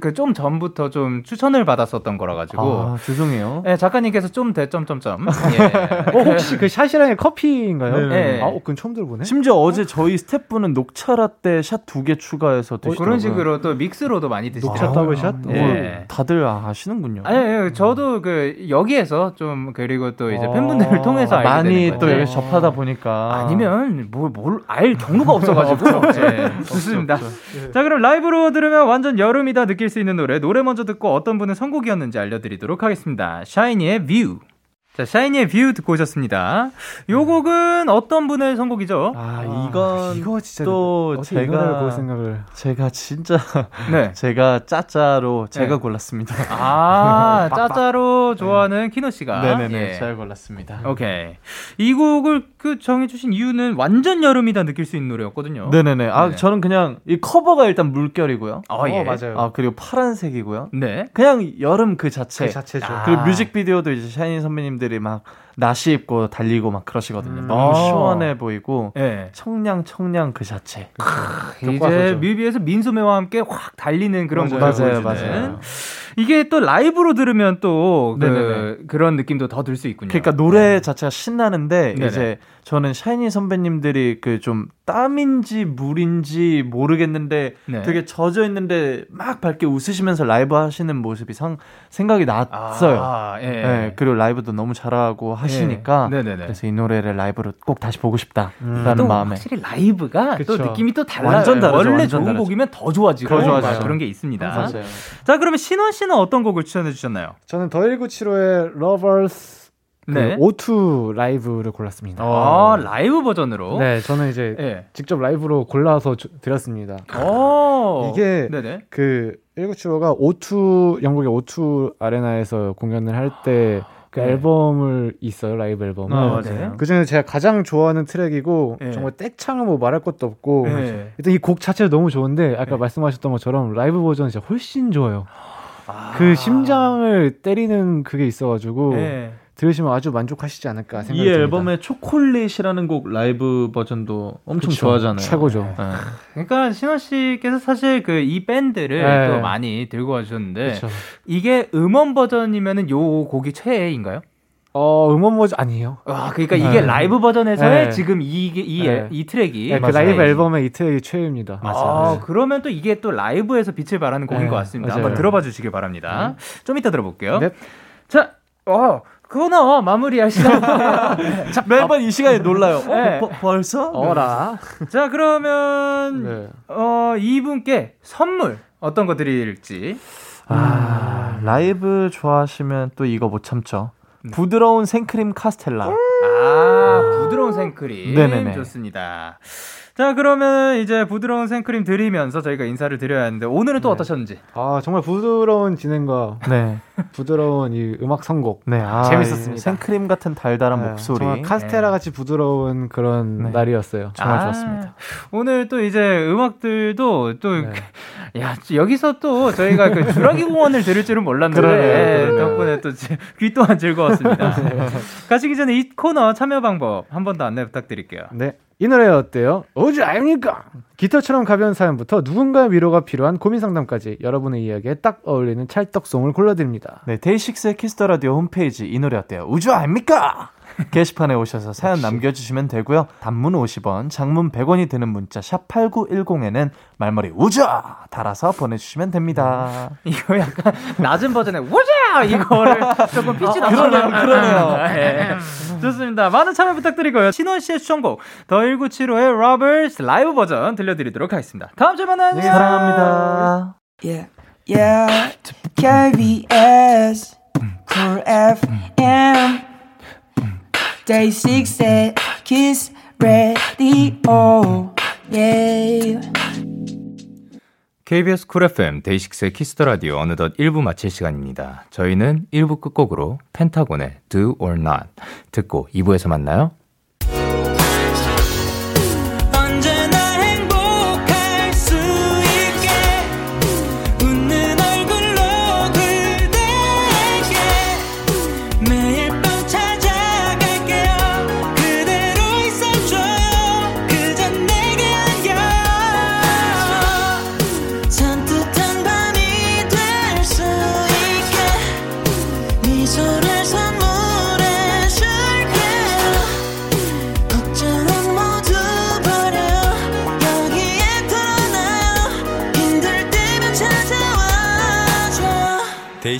그 좀 전부터 좀 추천을 받았었던 거라 가지고. 아, 죄송해요. 예, 작가님께서 좀 대, 점점점. 예. 어, 혹시 그 샷이랑의 커피인가요? 네. 아, 어, 그건 처음 들어보네. 심지어 어 제 저희 스태프분은 녹차 라떼 샷 두 개 추가해서 드시더라고요. 그런 식으로 또 믹스로도 많이 녹차 드시더라고요. double shot? 어, 예. 다들 아시는군요. 아니, 아니, 저도 그 여기에서 좀 그리고 또 이제 어. 팬분들을 통해서 알게 많이 되는 또. 여기 접하다 보니까 아니면 뭘 뭘 알 경로가 없어 가지고 예, 좋습니다. 없죠, 자 그럼 라이브로 들으면 완전 여름이다 느낄 수 있는 노래 노래 먼저 듣고 어떤 분의 선곡이었는지 알려드리도록 하겠습니다. 샤이니의 View. 자 샤이니의 View 듣고 오셨습니다. 요 곡은 어떤 분의 선곡이죠? 아, 이건 이거 진짜 또 제가- 볼 생각을 제가 진짜 네. 제가 짜짜로 제가 네. 골랐습니다. 아 짜짜로 좋아하는 키노 씨가. 네네네 예. 잘 골랐습니다. 오케이. 이 곡을 그 정해주신 이유는 완전 여름이다 느낄 수 있는 노래였거든요. 네네네. 아 네. 저는 그냥 이 커버가 일단 물결이고요. 아, 예. 어, 맞아요. 아 그리고 파란색이고요. 네. 그냥 여름 그 자체. 그 자체죠. 아. 그리고 뮤직비디오도 이제 샤이니 선배님들이 막 나시 입고 달리고 막 그러시거든요. 음. 너무 아. 시원해 보이고 예. 청량 청량 그 자체. 이제 교과서죠. 뮤비에서 민소매와 함께 확 달리는 그런 맞아요. 모습을 맞아요, 보여주는. 맞아요. 이게 또 라이브로 들으면 또 그. 그런 느낌도 더 들 수 있군요. 그러니까 노래 자체가 신나는데 네네. 이제 저는 샤이니 선배님들이 그 좀 땀인지 물인지 모르겠는데 네. 되게 젖어 있는데 막 밝게 웃으시면서 라이브 하시는 모습이 상, 생각이 났어요. 아, 예. 네, 그리고 라이브도 너무 잘하고 하시니까 예. 네네네. 그래서 이 노래를 라이브로 꼭 다시 보고 싶다라는 또 마음에 확실히 라이브가 또 그쵸. 느낌이 또 달라요. 완전 다르죠, 원래 완전 좋은 다르죠. 곡이면 더 좋아지고 더 좋아지죠. 그런 게 있습니다. 맞아요. 자, 그러면 신원 씨는 어떤 곡을 추천해 주셨나요? 저는 The 1975의 Lovers 그 네. O2 라이브를 골랐습니다. 아, 라이브 버전으로. 네, 저는 이제 예. 직접 라이브로 골라서 주- 드렸습니다. 오. 이게 네네. 그 1975가 O2 영국의 O2 아레나에서 공연을 할때 그 네. 앨범을 있어요 라이브 앨범을. 아, 맞아요. 그 중에 제가 가장 좋아하는 트랙이고 네. 정말 떼창은 뭐 말할 것도 없고 네. 일단 이 곡 자체가 너무 좋은데 아까 네. 말씀하셨던 것처럼 라이브 버전이 진짜 훨씬 좋아요. 아. 그 심장을 때리는 그게 있어가지고 예. 들으시면 아주 만족하시지 않을까 생각이 이 듭니다. 앨범의 초콜릿이라는 곡 라이브 버전도 엄청 그쵸. 좋아하잖아요. 최고죠. 네. 그러니까 신원 씨께서 사실 그 이 밴드를 네. 또 많이 들고 와주셨는데 그쵸. 이게 음원 버전이면은 요 곡이 최애인가요? 어, 음원 버전 아니에요. 와, 그러니까 이게 네. 라이브 버전에서의 네. 지금 이게 이, 네. 이 트랙이 네, 그 맞아요. 라이브 앨범의 이 트랙이 최애입니다. 아, 그러면 또 이게 또 라이브에서 빛을 발하는 곡인 네, 것 같습니다. 맞아요. 한번 들어봐 주시길 바랍니다. 좀 이따 들어볼게요. 네. 자, 어, 코너 마무리할 시간. 자, 매번 이 시간에 놀라요. 어, 네. 버- 벌써? 어라. 자, 그러면 네. 어, 이분께 선물 어떤 거 드릴지. 아, 라이브 좋아하시면 또 이거 못 참죠. 네. 부드러운 생크림 카스텔라. 아, 부드러운 생크림. 네네네. 좋습니다. 자, 그러면 이제 부드러운 생크림 드리면서 저희가 인사를 드려야 하는데 오늘은 또 네. 어떠셨는지. 아, 정말 부드러운 진행과 네. 부드러운 이 음악 선곡. 네. 아, 재밌었습니다. 이 생크림 같은 달달한 네, 목소리. 카스테라 같이 부드러운 그런 네. 날이었어요. 정말 아, 좋았습니다. 오늘 또 이제 음악들도 또, 네. 야, 여기서 또 저희가 그 주라기 공원을 들을 줄은 몰랐는데, 그러네요, 그러네요. 덕분에 또 지- 귀 또한 즐거웠습니다. 가시기 전에 이 코너 참여 방법 한 번 더 안내 부탁드릴게요. 네. 이 노래 어때요? 오지 아닙니까? 깃털처럼 가벼운 사연부터 누군가의 위로가 필요한 고민 상담까지 여러분의 이야기에 딱 어울리는 찰떡송을 골라드립니다. 네, 데이식스의 키스 더 라디오 홈페이지 이 노래 어때요? 우주 아닙니까? 게시판에 오셔서 사연 남겨주시면 되고요. 단문 50원, 장문 100원이 드는 문자 샵 #8910에는 말머리 우주 달아서 보내주시면 됩니다. 이거 약간 낮은 버전의 우자! 이거를 조금 피치 낮춰 그러네요, 그러네요. 네. 좋습니다. 많은 참여 부탁드리고요. 신원 씨의 추천곡 더 1975의 Roberts 라이브 버전 들려드리도록 하겠습니다. 다음 주에 만나요. 사랑합니다. Yeah, yeah. KBS, Cool FM, Day6 Kiss the Radio. Yeah. KBS 쿨 FM 데이식스의 키스 더 라디오 어느덧 1부 마칠 시간입니다. 저희는 1부 끝곡으로 펜타곤의 Do or Not 듣고 2부에서 만나요.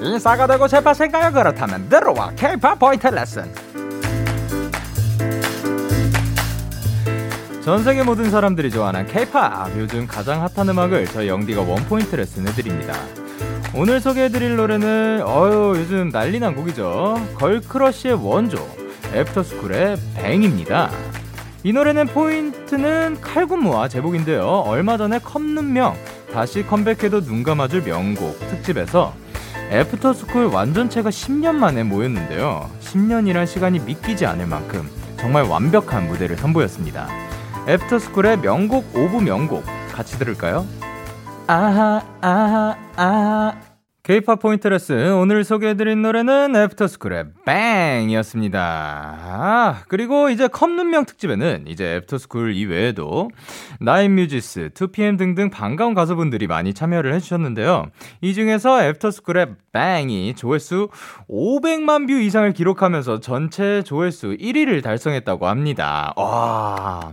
인싸가 되고 제파 생각을 그렇다면 들어와 K-pop 포인트 레슨. 전 세계 모든 사람들이 좋아하는 K-pop 요즘 가장 핫한 음악을 저희 영디가 원 포인트 레슨해 드립니다. 오늘 소개해드릴 노래는 어유 요즘 난리난 곡이죠. girl crush의 원조 애프터스쿨의 Bang입니다. 이 노래는 포인트는 칼군무와 제목인데요. 얼마 전에 컴눈명 다시 컴백해도 눈 감아줄 명곡 특집에서 애프터스쿨 완전체가 10년 만에 모였는데요. 10년이란 시간이 믿기지 않을 만큼 정말 완벽한 무대를 선보였습니다. 애프터스쿨의 명곡 of 명곡 같이 들을까요? 아하 아하 아하 K-pop 포인트 레슨 오늘 소개해드린 노래는 애프터스쿨의 Bang이었습니다. 아, 그리고 이제 컴눈명 특집에는 이제 애프터스쿨 이외에도 나인뮤지스, 2PM 등등 반가운 가수분들이 많이 참여를 해주셨는데요. 이 중에서 애프터스쿨의 Bang이 조회수 500만 뷰 이상을 기록하면서 전체 조회수 1위를 달성했다고 합니다. 와.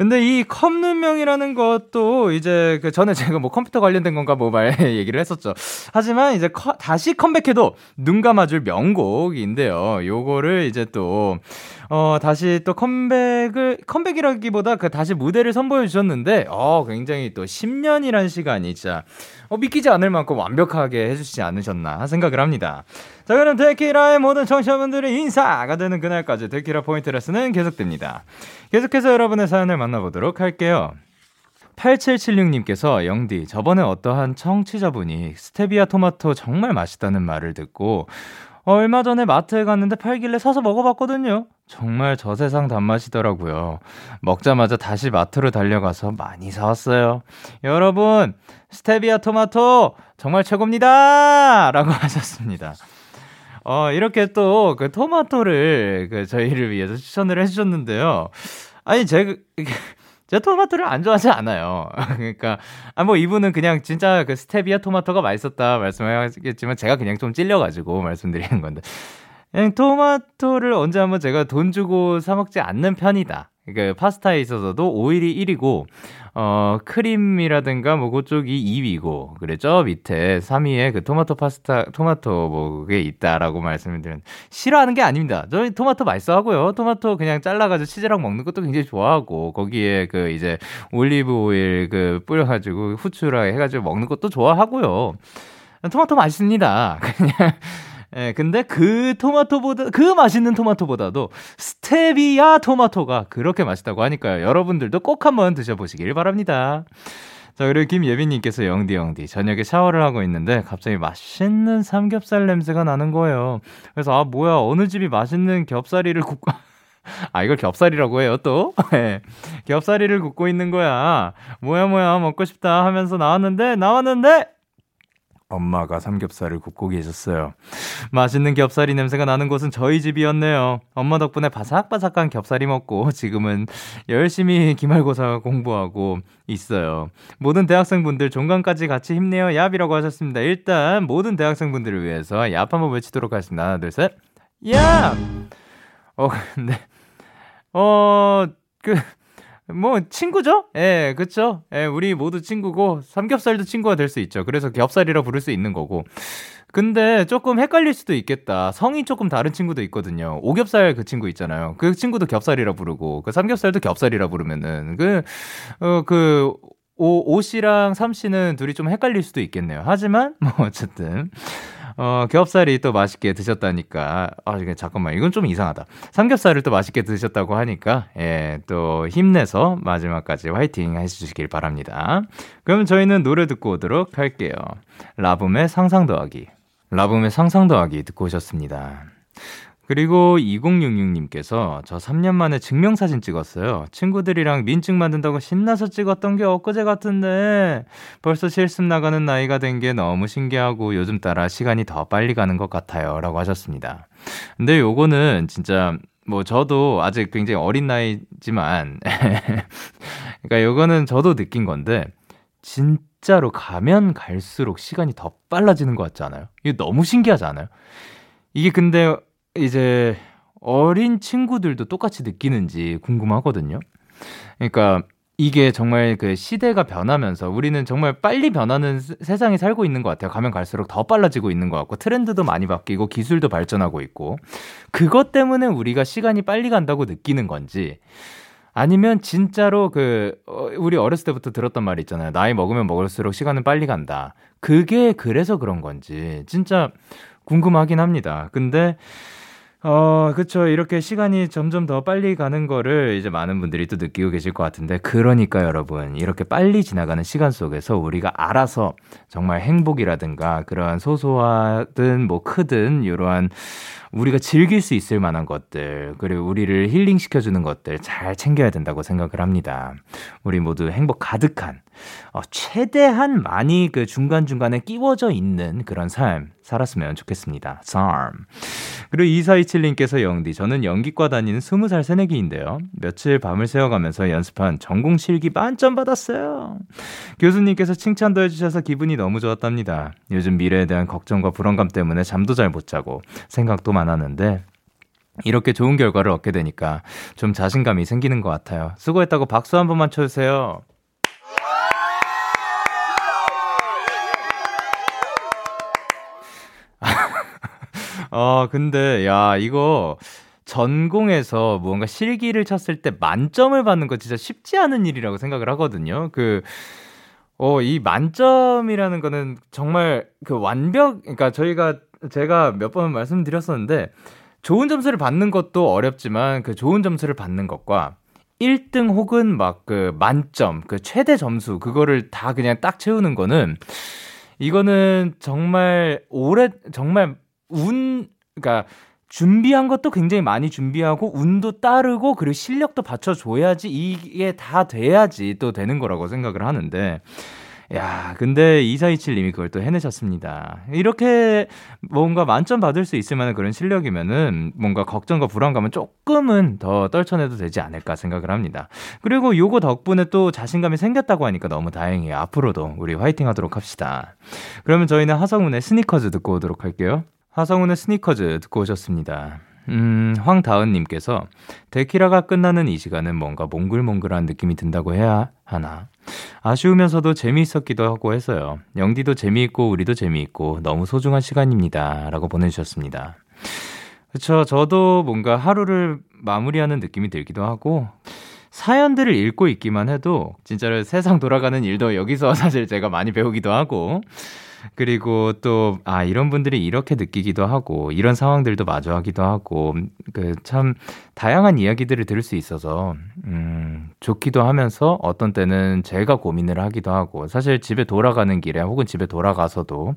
근데 이 컴눈명이라는 것도 이제 그 전에 제가 뭐 컴퓨터 관련된 건가 뭐말 얘기를 했었죠. 하지만 이제 커, 다시 컴백해도 눈 감아줄 명곡인데요. 요거를 이제 또 어, 다시 또 컴백을, 컴백이라기보다 그 다시 무대를 선보여 주셨는데, 어, 굉장히 또 10년이란 시간이 진짜, 어, 믿기지 않을 만큼 완벽하게 해주시지 않으셨나 생각을 합니다. 자, 그럼 데키라의 모든 청취자분들의 인사가 되는 그날까지 데키라 포인트 레슨은 계속됩니다. 계속해서 여러분의 사연을 만나보도록 할게요. 8776님께서 영디 저번에 어떠한 청취자분이 스테비아 토마토 정말 맛있다는 말을 듣고 얼마 전에 마트에 갔는데 팔길래 사서 먹어봤거든요. 정말 저 세상 단맛이더라고요. 먹자마자 다시 마트로 달려가서 많이 사왔어요. 여러분, 스테비아 토마토 정말 최고입니다! 라고 하셨습니다. 어, 이렇게 또 그 토마토를 그 저희를 위해서 추천을 해주셨는데요. 아니, 제가, 제가 토마토를 안 좋아하지 않아요. 그러니까, 아, 뭐 이분은 그냥 진짜 그 스테비아 토마토가 맛있었다 말씀하겠지만 제가 그냥 좀 찔려가지고 말씀드리는 건데. 그냥 토마토를 언제 한번 제가 돈 주고 사 먹지 않는 편이다. 그 파스타에 있어서도 오일이 1위고 어 크림이라든가 뭐 그쪽이 2위고 그랬죠? 밑에 3위에 그 토마토 파스타 토마토 뭐 그게 있다라고 말씀을 드렸는데 싫어하는 게 아닙니다. 저희 토마토 맛있어 하고요. 토마토 그냥 잘라가지고 치즈랑 먹는 것도 굉장히 좋아하고 거기에 그 이제 올리브 오일 그 뿌려가지고 후추랑 해가지고 먹는 것도 좋아하고요. 토마토 맛있습니다. 그냥 예, 근데 그 토마토보다, 그 맛있는 토마토보다도 스테비아 토마토가 그렇게 맛있다고 하니까요. 여러분들도 꼭 한번 드셔보시길 바랍니다. 자, 그리고 김예빈님께서 영디, 영디. 저녁에 샤워를 하고 있는데 갑자기 맛있는 삼겹살 냄새가 나는 거예요. 그래서, 아, 뭐야, 어느 집이 맛있는 겹살이를 굽고, 아, 이걸 겹살이라고 해요, 또? 네. 겹살이를 굽고 있는 거야. 뭐야, 뭐야, 먹고 싶다 하면서 나왔는데, 나왔는데, 엄마가 삼겹살을 굽고 계셨어요. 맛있는 겹살이 냄새가 나는 곳은 저희 집이었네요. 엄마 덕분에 바삭바삭한 겹살이 먹고 지금은 열심히 기말고사 공부하고 있어요. 모든 대학생분들 종강까지 같이 힘내요. 얍이라고 하셨습니다. 일단 모든 대학생분들을 위해서 얍 한번 외치도록 하겠습니다. 하나, 둘, 셋. 얍! 어, 근데, 어, 그, 뭐 친구죠? 예, 그쵸? 예, 우리 모두 친구고 삼겹살도 친구가 될 수 있죠. 그래서 겹살이라 부를 수 있는 거고. 근데 조금 헷갈릴 수도 있겠다. 성이 조금 다른 친구도 있거든요. 오겹살 그 친구 있잖아요. 그 친구도 겹살이라 부르고 그 삼겹살도 겹살이라 부르면은 그 어, 그 오, 오 씨랑 삼 씨는 둘이 좀 헷갈릴 수도 있겠네요. 하지만 뭐 어쨌든 어, 겹살이 또 맛있게 드셨다니까. 아, 잠깐만. 이건 좀 이상하다. 삼겹살을 또 맛있게 드셨다고 하니까, 예, 또 힘내서 마지막까지 화이팅 해주시길 바랍니다. 그럼 저희는 노래 듣고 오도록 할게요. 라붐의 상상 더하기. 라붐의 상상 더하기 듣고 오셨습니다. 그리고 2066님께서 저 3년 만에 증명사진 찍었어요. 친구들이랑 민증 만든다고 신나서 찍었던 게 엊그제 같은데 벌써 실습 나가는 나이가 된 게 너무 신기하고 요즘 따라 시간이 더 빨리 가는 것 같아요. 라고 하셨습니다. 근데 요거는 진짜 뭐 저도 아직 굉장히 어린 나이지만 그러니까 요거는 저도 느낀 건데 진짜로 가면 갈수록 시간이 더 빨라지는 것 같지 않아요? 이게 너무 신기하지 않아요? 이게 근데 이제 어린 친구들도 똑같이 느끼는지 궁금하거든요. 그러니까 이게 정말 그 시대가 변하면서 우리는 정말 빨리 변하는 세상에 살고 있는 것 같아요. 가면 갈수록 더 빨라지고 있는 것 같고 트렌드도 많이 바뀌고 기술도 발전하고 있고 그것 때문에 우리가 시간이 빨리 간다고 느끼는 건지 아니면 진짜로 그 어, 우리 어렸을 때부터 들었던 말 있잖아요. 나이 먹으면 먹을수록 시간은 빨리 간다. 그게 그래서 그런 건지 진짜 궁금하긴 합니다. 근데 어, 그쵸. 이렇게 시간이 점점 더 빨리 가는 거를 이제 많은 분들이 또 느끼고 계실 것 같은데, 그러니까 여러분, 이렇게 빨리 지나가는 시간 속에서 우리가 알아서 정말 행복이라든가 그러한 소소하든 뭐 크든 이러한 우리가 즐길 수 있을 만한 것들, 그리고 우리를 힐링시켜주는 것들 잘 챙겨야 된다고 생각을 합니다. 우리 모두 행복 가득한, 어, 최대한 많이 그 중간중간에 끼워져 있는 그런 삶 살았으면 좋겠습니다. 삶. 그리고 2427님께서 영디, 저는 연기과 다니는 20살 새내기인데요. 며칠 밤을 새워가면서 연습한 전공 실기 만점 받았어요. 교수님께서 칭찬도 해주셔서 기분이 너무 좋았답니다. 요즘 미래에 대한 걱정과 불안감 때문에 잠도 잘 못 자고 생각도 많았는데 이렇게 좋은 결과를 얻게 되니까 좀 자신감이 생기는 것 같아요. 수고했다고 박수 한 번만 쳐주세요. 어, 근데, 야, 이거, 전공에서 무언가 실기를 쳤을 때 만점을 받는 거 진짜 쉽지 않은 일이라고 생각을 하거든요. 그, 어, 이 만점이라는 거는 정말 그 완벽, 그러니까 저희가, 제가 몇 번 말씀드렸었는데, 좋은 점수를 받는 것도 어렵지만, 그 좋은 점수를 받는 것과 1등 혹은 막 그 만점, 그 최대 점수, 그거를 다 그냥 딱 채우는 거는, 이거는 정말 오래, 정말 운, 그러니까 준비한 것도 굉장히 많이 준비하고 운도 따르고 그리고 실력도 받쳐줘야지 이게 다 돼야지 또 되는 거라고 생각을 하는데 야, 근데 2427님이 그걸 또 해내셨습니다. 이렇게 뭔가 만점 받을 수 있을 만한 그런 실력이면은 뭔가 걱정과 불안감은 조금은 더 떨쳐내도 되지 않을까 생각을 합니다. 그리고 요거 덕분에 또 자신감이 생겼다고 하니까 너무 다행이에요. 앞으로도 우리 화이팅 하도록 합시다. 그러면 저희는 하성운의 스니커즈 듣고 오도록 할게요. 하성운의 스니커즈 듣고 오셨습니다. 음, 황다은님께서 데키라가 끝나는 이 시간은 뭔가 몽글몽글한 느낌이 든다고 해야 하나. 아쉬우면서도 재미있었기도 하고 해서요. 영디도 재미있고 우리도 재미있고 너무 소중한 시간입니다. 라고 보내주셨습니다. 그쵸. 저도 뭔가 하루를 마무리하는 느낌이 들기도 하고, 사연들을 읽고 있기만 해도 진짜로 세상 돌아가는 일도 여기서 사실 제가 많이 배우기도 하고, 그리고 또, 아, 이런 분들이 이렇게 느끼기도 하고, 이런 상황들도 마주하기도 하고, 그, 참, 다양한 이야기들을 들을 수 있어서, 음, 좋기도 하면서, 어떤 때는 제가 고민을 하기도 하고, 사실 집에 돌아가는 길에, 혹은 집에 돌아가서도,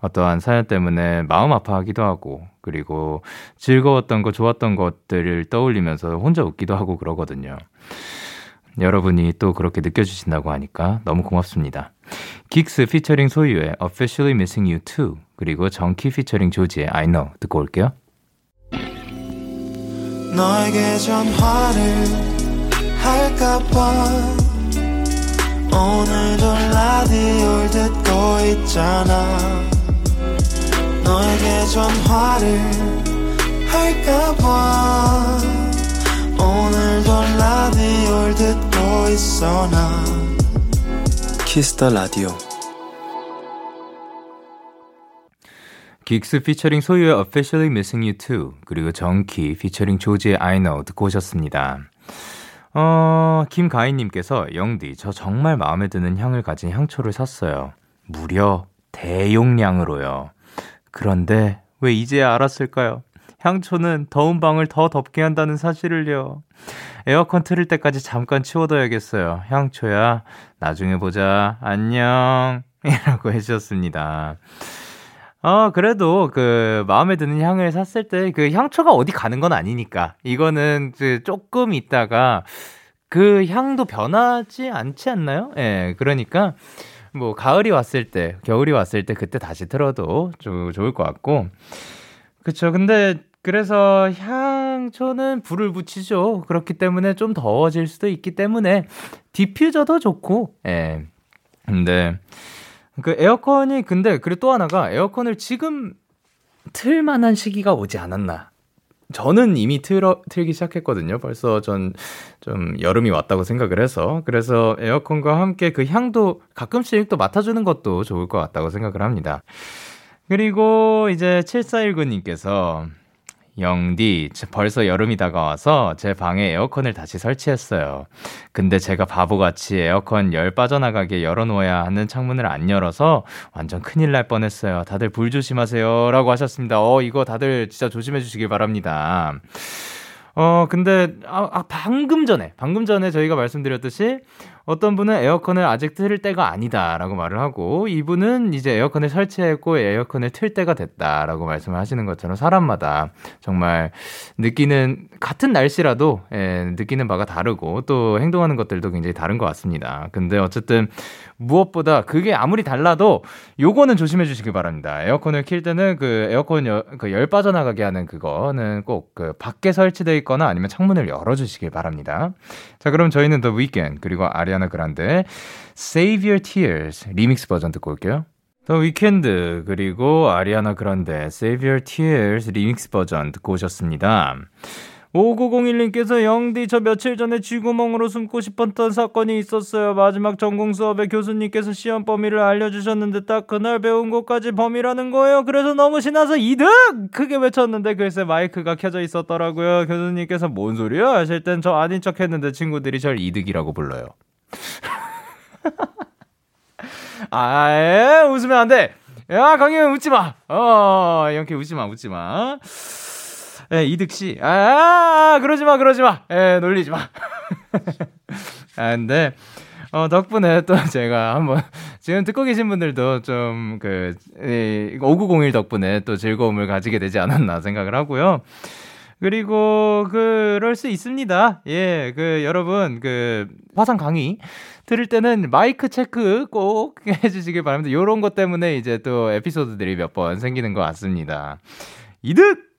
어떠한 사연 때문에 마음 아파하기도 하고, 그리고 즐거웠던 거, 좋았던 것들을 떠올리면서 혼자 웃기도 하고 그러거든요. 여러분이 또 그렇게 느껴주신다고 하니까 너무 고맙습니다. 긱스 피처링 소유의 Officially Missing You Too 그리고 정키 피처링 조지의 I Know 듣고 올게요. 너에게 전화를 할까봐 오늘도 라디오를 듣고 있잖아 너에게 전화를 할까봐 오늘도 라디오를 듣고 있어 나 키스 더 라디오 긱스 피처링 소유의 Officially Missing You Too 그리고 정키 피처링 조지의 I Know 듣고 오셨습니다. 어, 김가인님께서 영디 저 정말 마음에 드는 향을 가진 향초를 샀어요. 무려 대용량으로요. 그런데 왜 이제야 알았을까요? 향초는 더운 방을 더 덥게 한다는 사실을요. 에어컨 틀을 때까지 잠깐 치워둬야겠어요. 향초야, 나중에 보자. 안녕. 이라고 해주셨습니다. 어, 그래도 그 마음에 드는 향을 샀을 때 그 향초가 어디 가는 건 아니니까. 이거는 그 조금 있다가 그 향도 변하지 않지 않나요? 예, 네, 그러니까 뭐 가을이 왔을 때, 겨울이 왔을 때 그때 다시 틀어도 좀 좋을 것 같고. 그쵸. 근데 그래서 향초는 불을 붙이죠. 그렇기 때문에 좀 더워질 수도 있기 때문에 디퓨저도 좋고, 예. 근데 그 에어컨이 근데 그리고 또 하나가 에어컨을 지금 틀 만한 시기가 오지 않았나. 저는 이미 틀어, 틀기 시작했거든요. 벌써 전 좀 여름이 왔다고 생각을 해서. 그래서 에어컨과 함께 그 향도 가끔씩 또 맡아주는 것도 좋을 것 같다고 생각을 합니다. 그리고 이제 7419님께서 영디, 벌써 여름이 다가와서 제 방에 에어컨을 다시 설치했어요. 근데 제가 바보같이 에어컨 열 빠져나가게 열어놓아야 하는 창문을 안 열어서 완전 큰일 날 뻔했어요. 다들 불 조심하세요. 라고 하셨습니다. 어, 이거 다들 진짜 조심해 주시길 바랍니다. 어, 근데, 아, 아, 방금 전에, 방금 전에 저희가 말씀드렸듯이 어떤 분은 에어컨을 아직 틀 때가 아니다라고 말을 하고 이분은 이제 에어컨을 설치했고 에어컨을 틀 때가 됐다라고 말씀을 하시는 것처럼 사람마다 정말 느끼는 같은 날씨라도 예, 느끼는 바가 다르고 또 행동하는 것들도 굉장히 다른 것 같습니다. 근데 어쨌든 무엇보다 그게 아무리 달라도 요거는 조심해 주시기 바랍니다. 에어컨을 킬 때는 그 에어컨 여, 그열 빠져나가게 하는 그거는 꼭 그 밖에 설치되어 있거나 아니면 창문을 열어 주시길 바랍니다. 자, 그럼 저희는 The Weeknd 그리고 아리아나 그란데 Save Your Tears 리믹스 버전 듣고 올게요. The Weeknd 그리고 아리아나 그란데 Save Your Tears 리믹스 버전 듣고 오셨습니다. 5901님께서 영디 저 며칠 전에 쥐구멍으로 숨고 싶었던 사건이 있었어요. 마지막 전공 수업에 교수님께서 시험 범위를 알려주셨는데 딱 그날 배운 것까지 범위라는 거예요. 그래서 너무 신나서 이득 크게 외쳤는데 글쎄 마이크가 켜져 있었더라고요. 교수님께서 뭔 소리야 하실 땐 저 아닌 척 했는데 친구들이 절 이득이라고 불러요. 아, 예, 웃으면 안 돼. 야, 강현 웃지 마. 어, 이렇게 웃지 마, 웃지 마. 예, 이득 씨. 아, 그러지 마, 그러지 마. 예, 놀리지 마. 아, 근데, 어, 덕분에 또 제가 한번, 지금 듣고 계신 분들도 좀, 그, 이, 5901 덕분에 또 즐거움을 가지게 되지 않았나 생각을 하고요. 그리고, 그럴 수 있습니다. 예, 그, 여러분, 그, 화상 강의 들을 때는 마이크 체크 꼭 해주시길 바랍니다. 요런 것 때문에 이제 또 에피소드들이 몇 번 생기는 것 같습니다. 이득!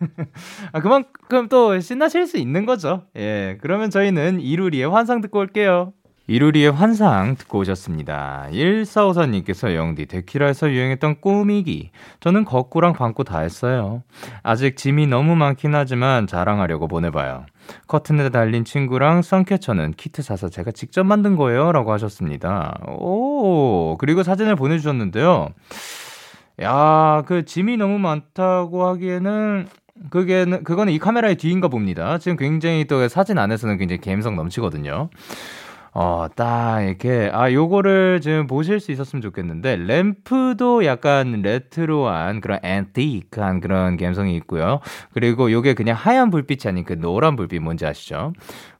아, 그만큼 또 신나실 수 있는 거죠. 예. 그러면 저희는 이루리의 환상 듣고 올게요. 이루리의 환상 듣고 오셨습니다. 1454님께서 영디 데키라에서 유행했던 꾸미기. 저는 걷고랑 방구 다 했어요. 아직 짐이 너무 많긴 하지만 자랑하려고 보내봐요. 커튼에 달린 친구랑 선캐쳐는 키트 사서 제가 직접 만든 거예요. 라고 하셨습니다. 오, 그리고 사진을 보내주셨는데요. 야, 그 짐이 너무 많다고 하기에는 그게 그거는 이 카메라의 뒤인가 봅니다. 지금 굉장히 또 사진 안에서는 굉장히 감성 넘치거든요. 어, 딱 이렇게 아 요거를 지금 보실 수 있었으면 좋겠는데 램프도 약간 레트로한 그런 앤티크한 그런 감성이 있고요. 그리고 요게 그냥 하얀 불빛이 아닌 그 노란 불빛 뭔지 아시죠?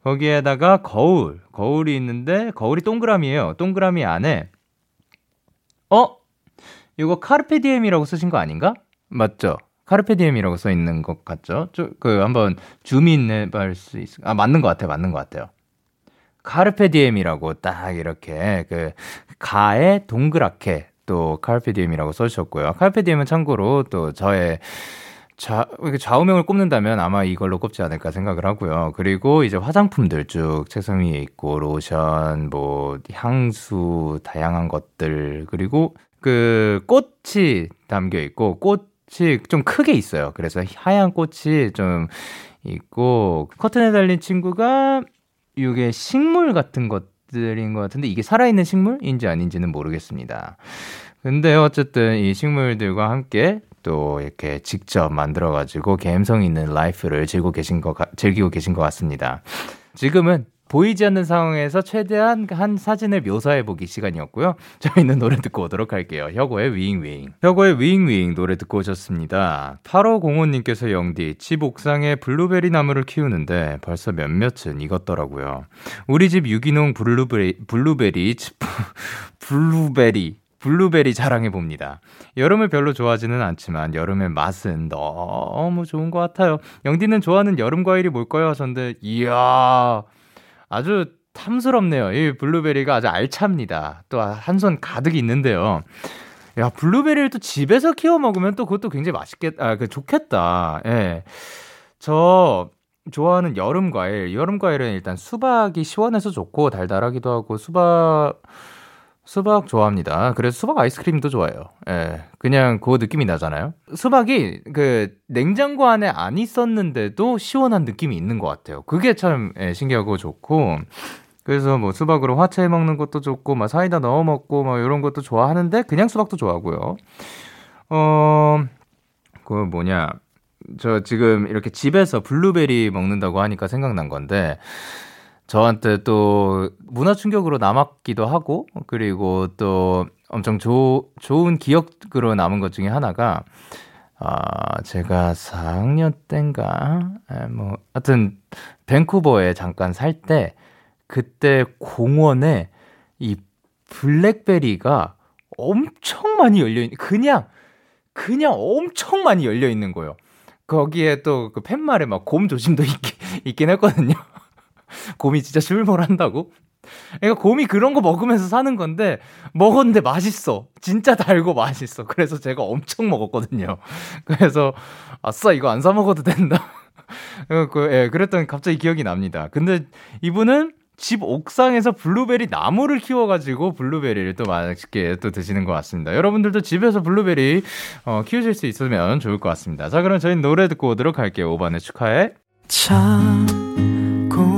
거기에다가 거울, 거울이 있는데 거울이 동그라미예요. 동그라미 안에 어? 요거 carpe diem이라고 쓰신 거 아닌가? 맞죠? carpe diem이라고 써 있는 것 같죠? 저, 그 한번 줌인 해볼 수 있을 아 맞는 것 같아요, 맞는 것 같아요. carpe diem이라고 딱 이렇게 그 가에 동그랗게 또 carpe diem이라고 써 주셨고요. carpe diem은 참고로 또 저의 좌, 좌우명을 꼽는다면 아마 이걸로 꼽지 않을까 생각을 하고요. 그리고 이제 화장품들 쭉 책상 위에 있고, 로션, 뭐, 향수, 다양한 것들, 그리고 그 꽃이 담겨 있고, 꽃 이 좀 크게 있어요. 그래서 하얀 꽃이 좀 있고, 커튼에 달린 친구가 이게 식물 같은 것들인 것 같은데, 이게 살아있는 식물인지 아닌지는 모르겠습니다. 근데 어쨌든 이 식물들과 함께 또 이렇게 직접 만들어가지고 감성 있는 life를 즐기고 계신 것, 즐기고 계신 것 같습니다. 지금은 보이지 않는 상황에서 최대한 한 사진을 묘사해보기 시간이었고요. 저희는 노래 듣고 오도록 할게요. 혁오의 윙윙. 혁오의 윙윙 노래 듣고 오셨습니다. 8505님께서 영디, 집 옥상에 블루베리 나무를 키우는데 벌써 몇몇은 익었더라고요. 우리 집 유기농 블루베리, 블루베리, 블루베리, 블루베리 자랑해 봅니다. 여름을 별로 좋아하지는 않지만 여름의 맛은 너무 좋은 것 같아요. 영디는 좋아하는 여름 과일이 뭘까요? 하셨는데 이야 아주 탐스럽네요. 이 블루베리가 아주 알찹니다. 또 한 손 가득 있는데요. 야 블루베리를 또 집에서 키워 먹으면 또 그것도 굉장히 맛있겠, 아, 그 좋겠다. 예. 저 좋아하는 여름 과일. 여름 과일은 일단 수박이 시원해서 좋고 달달하기도 하고 수박 수박 좋아합니다. 그래서 수박 아이스크림도 좋아해요. 예. 그냥 그 느낌이 나잖아요. 수박이 그 냉장고 안에 안 있었는데도 시원한 느낌이 있는 것 같아요. 그게 참 예, 신기하고 좋고. 그래서 뭐 수박으로 화채 먹는 것도 좋고, 막 사이다 넣어 먹고, 막 이런 것도 좋아하는데, 그냥 수박도 좋아하고요. 어, 그 뭐냐. 저 지금 이렇게 집에서 블루베리 먹는다고 하니까 생각난 건데, 저한테 또 문화 충격으로 남았기도 하고 그리고 또 엄청 조, 좋은 기억으로 남은 것 중에 하나가 아, 제가 4학년 때인가 에, 뭐 하여튼 밴쿠버에 잠깐 살 때 그때 공원에 이 블랙베리가 엄청 많이 열려 있는 그냥 그냥 엄청 많이 열려 있는 거예요. 거기에 또 그 팻말에 막 곰 조심도 있긴, 있긴 했거든요. 곰이 진짜 출몰한다고? 그러니까 곰이 그런 거 먹으면서 사는 건데 먹었는데 맛있어. 진짜 달고 맛있어. 그래서 제가 엄청 먹었거든요. 그래서 아싸 이거 안 사 먹어도 된다. 그 예, 그랬더니 갑자기 기억이 납니다. 근데 이분은 집 옥상에서 블루베리 나무를 키워가지고 블루베리를 또 맛있게 또 드시는 것 같습니다. 여러분들도 집에서 블루베리 어, 키우실 수 있으면 좋을 것 같습니다. 자, 그럼 저희 노래 듣고 오도록 할게요. 오반의 축하해. 참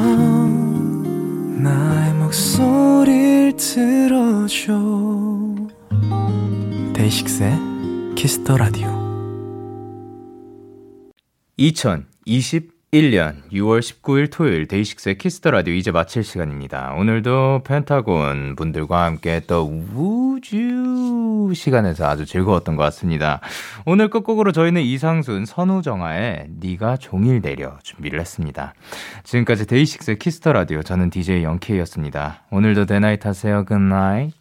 밤 나의 목소리를 들어줘. 데이식스의 Kiss the Radio 2021년 6월 19일 토요일 데이식스의 Kiss the Radio 이제 마칠 시간입니다. 오늘도 펜타곤 분들과 함께 또 우주 시간에서 아주 즐거웠던 것 같습니다. 오늘 끝곡으로 저희는 이상순 선우정아의 네가 종일 내려 준비를 했습니다. 지금까지 데이식스의 Kiss the Radio 저는 DJ 영케이였습니다. 오늘도 데나잇 하세요. Good night.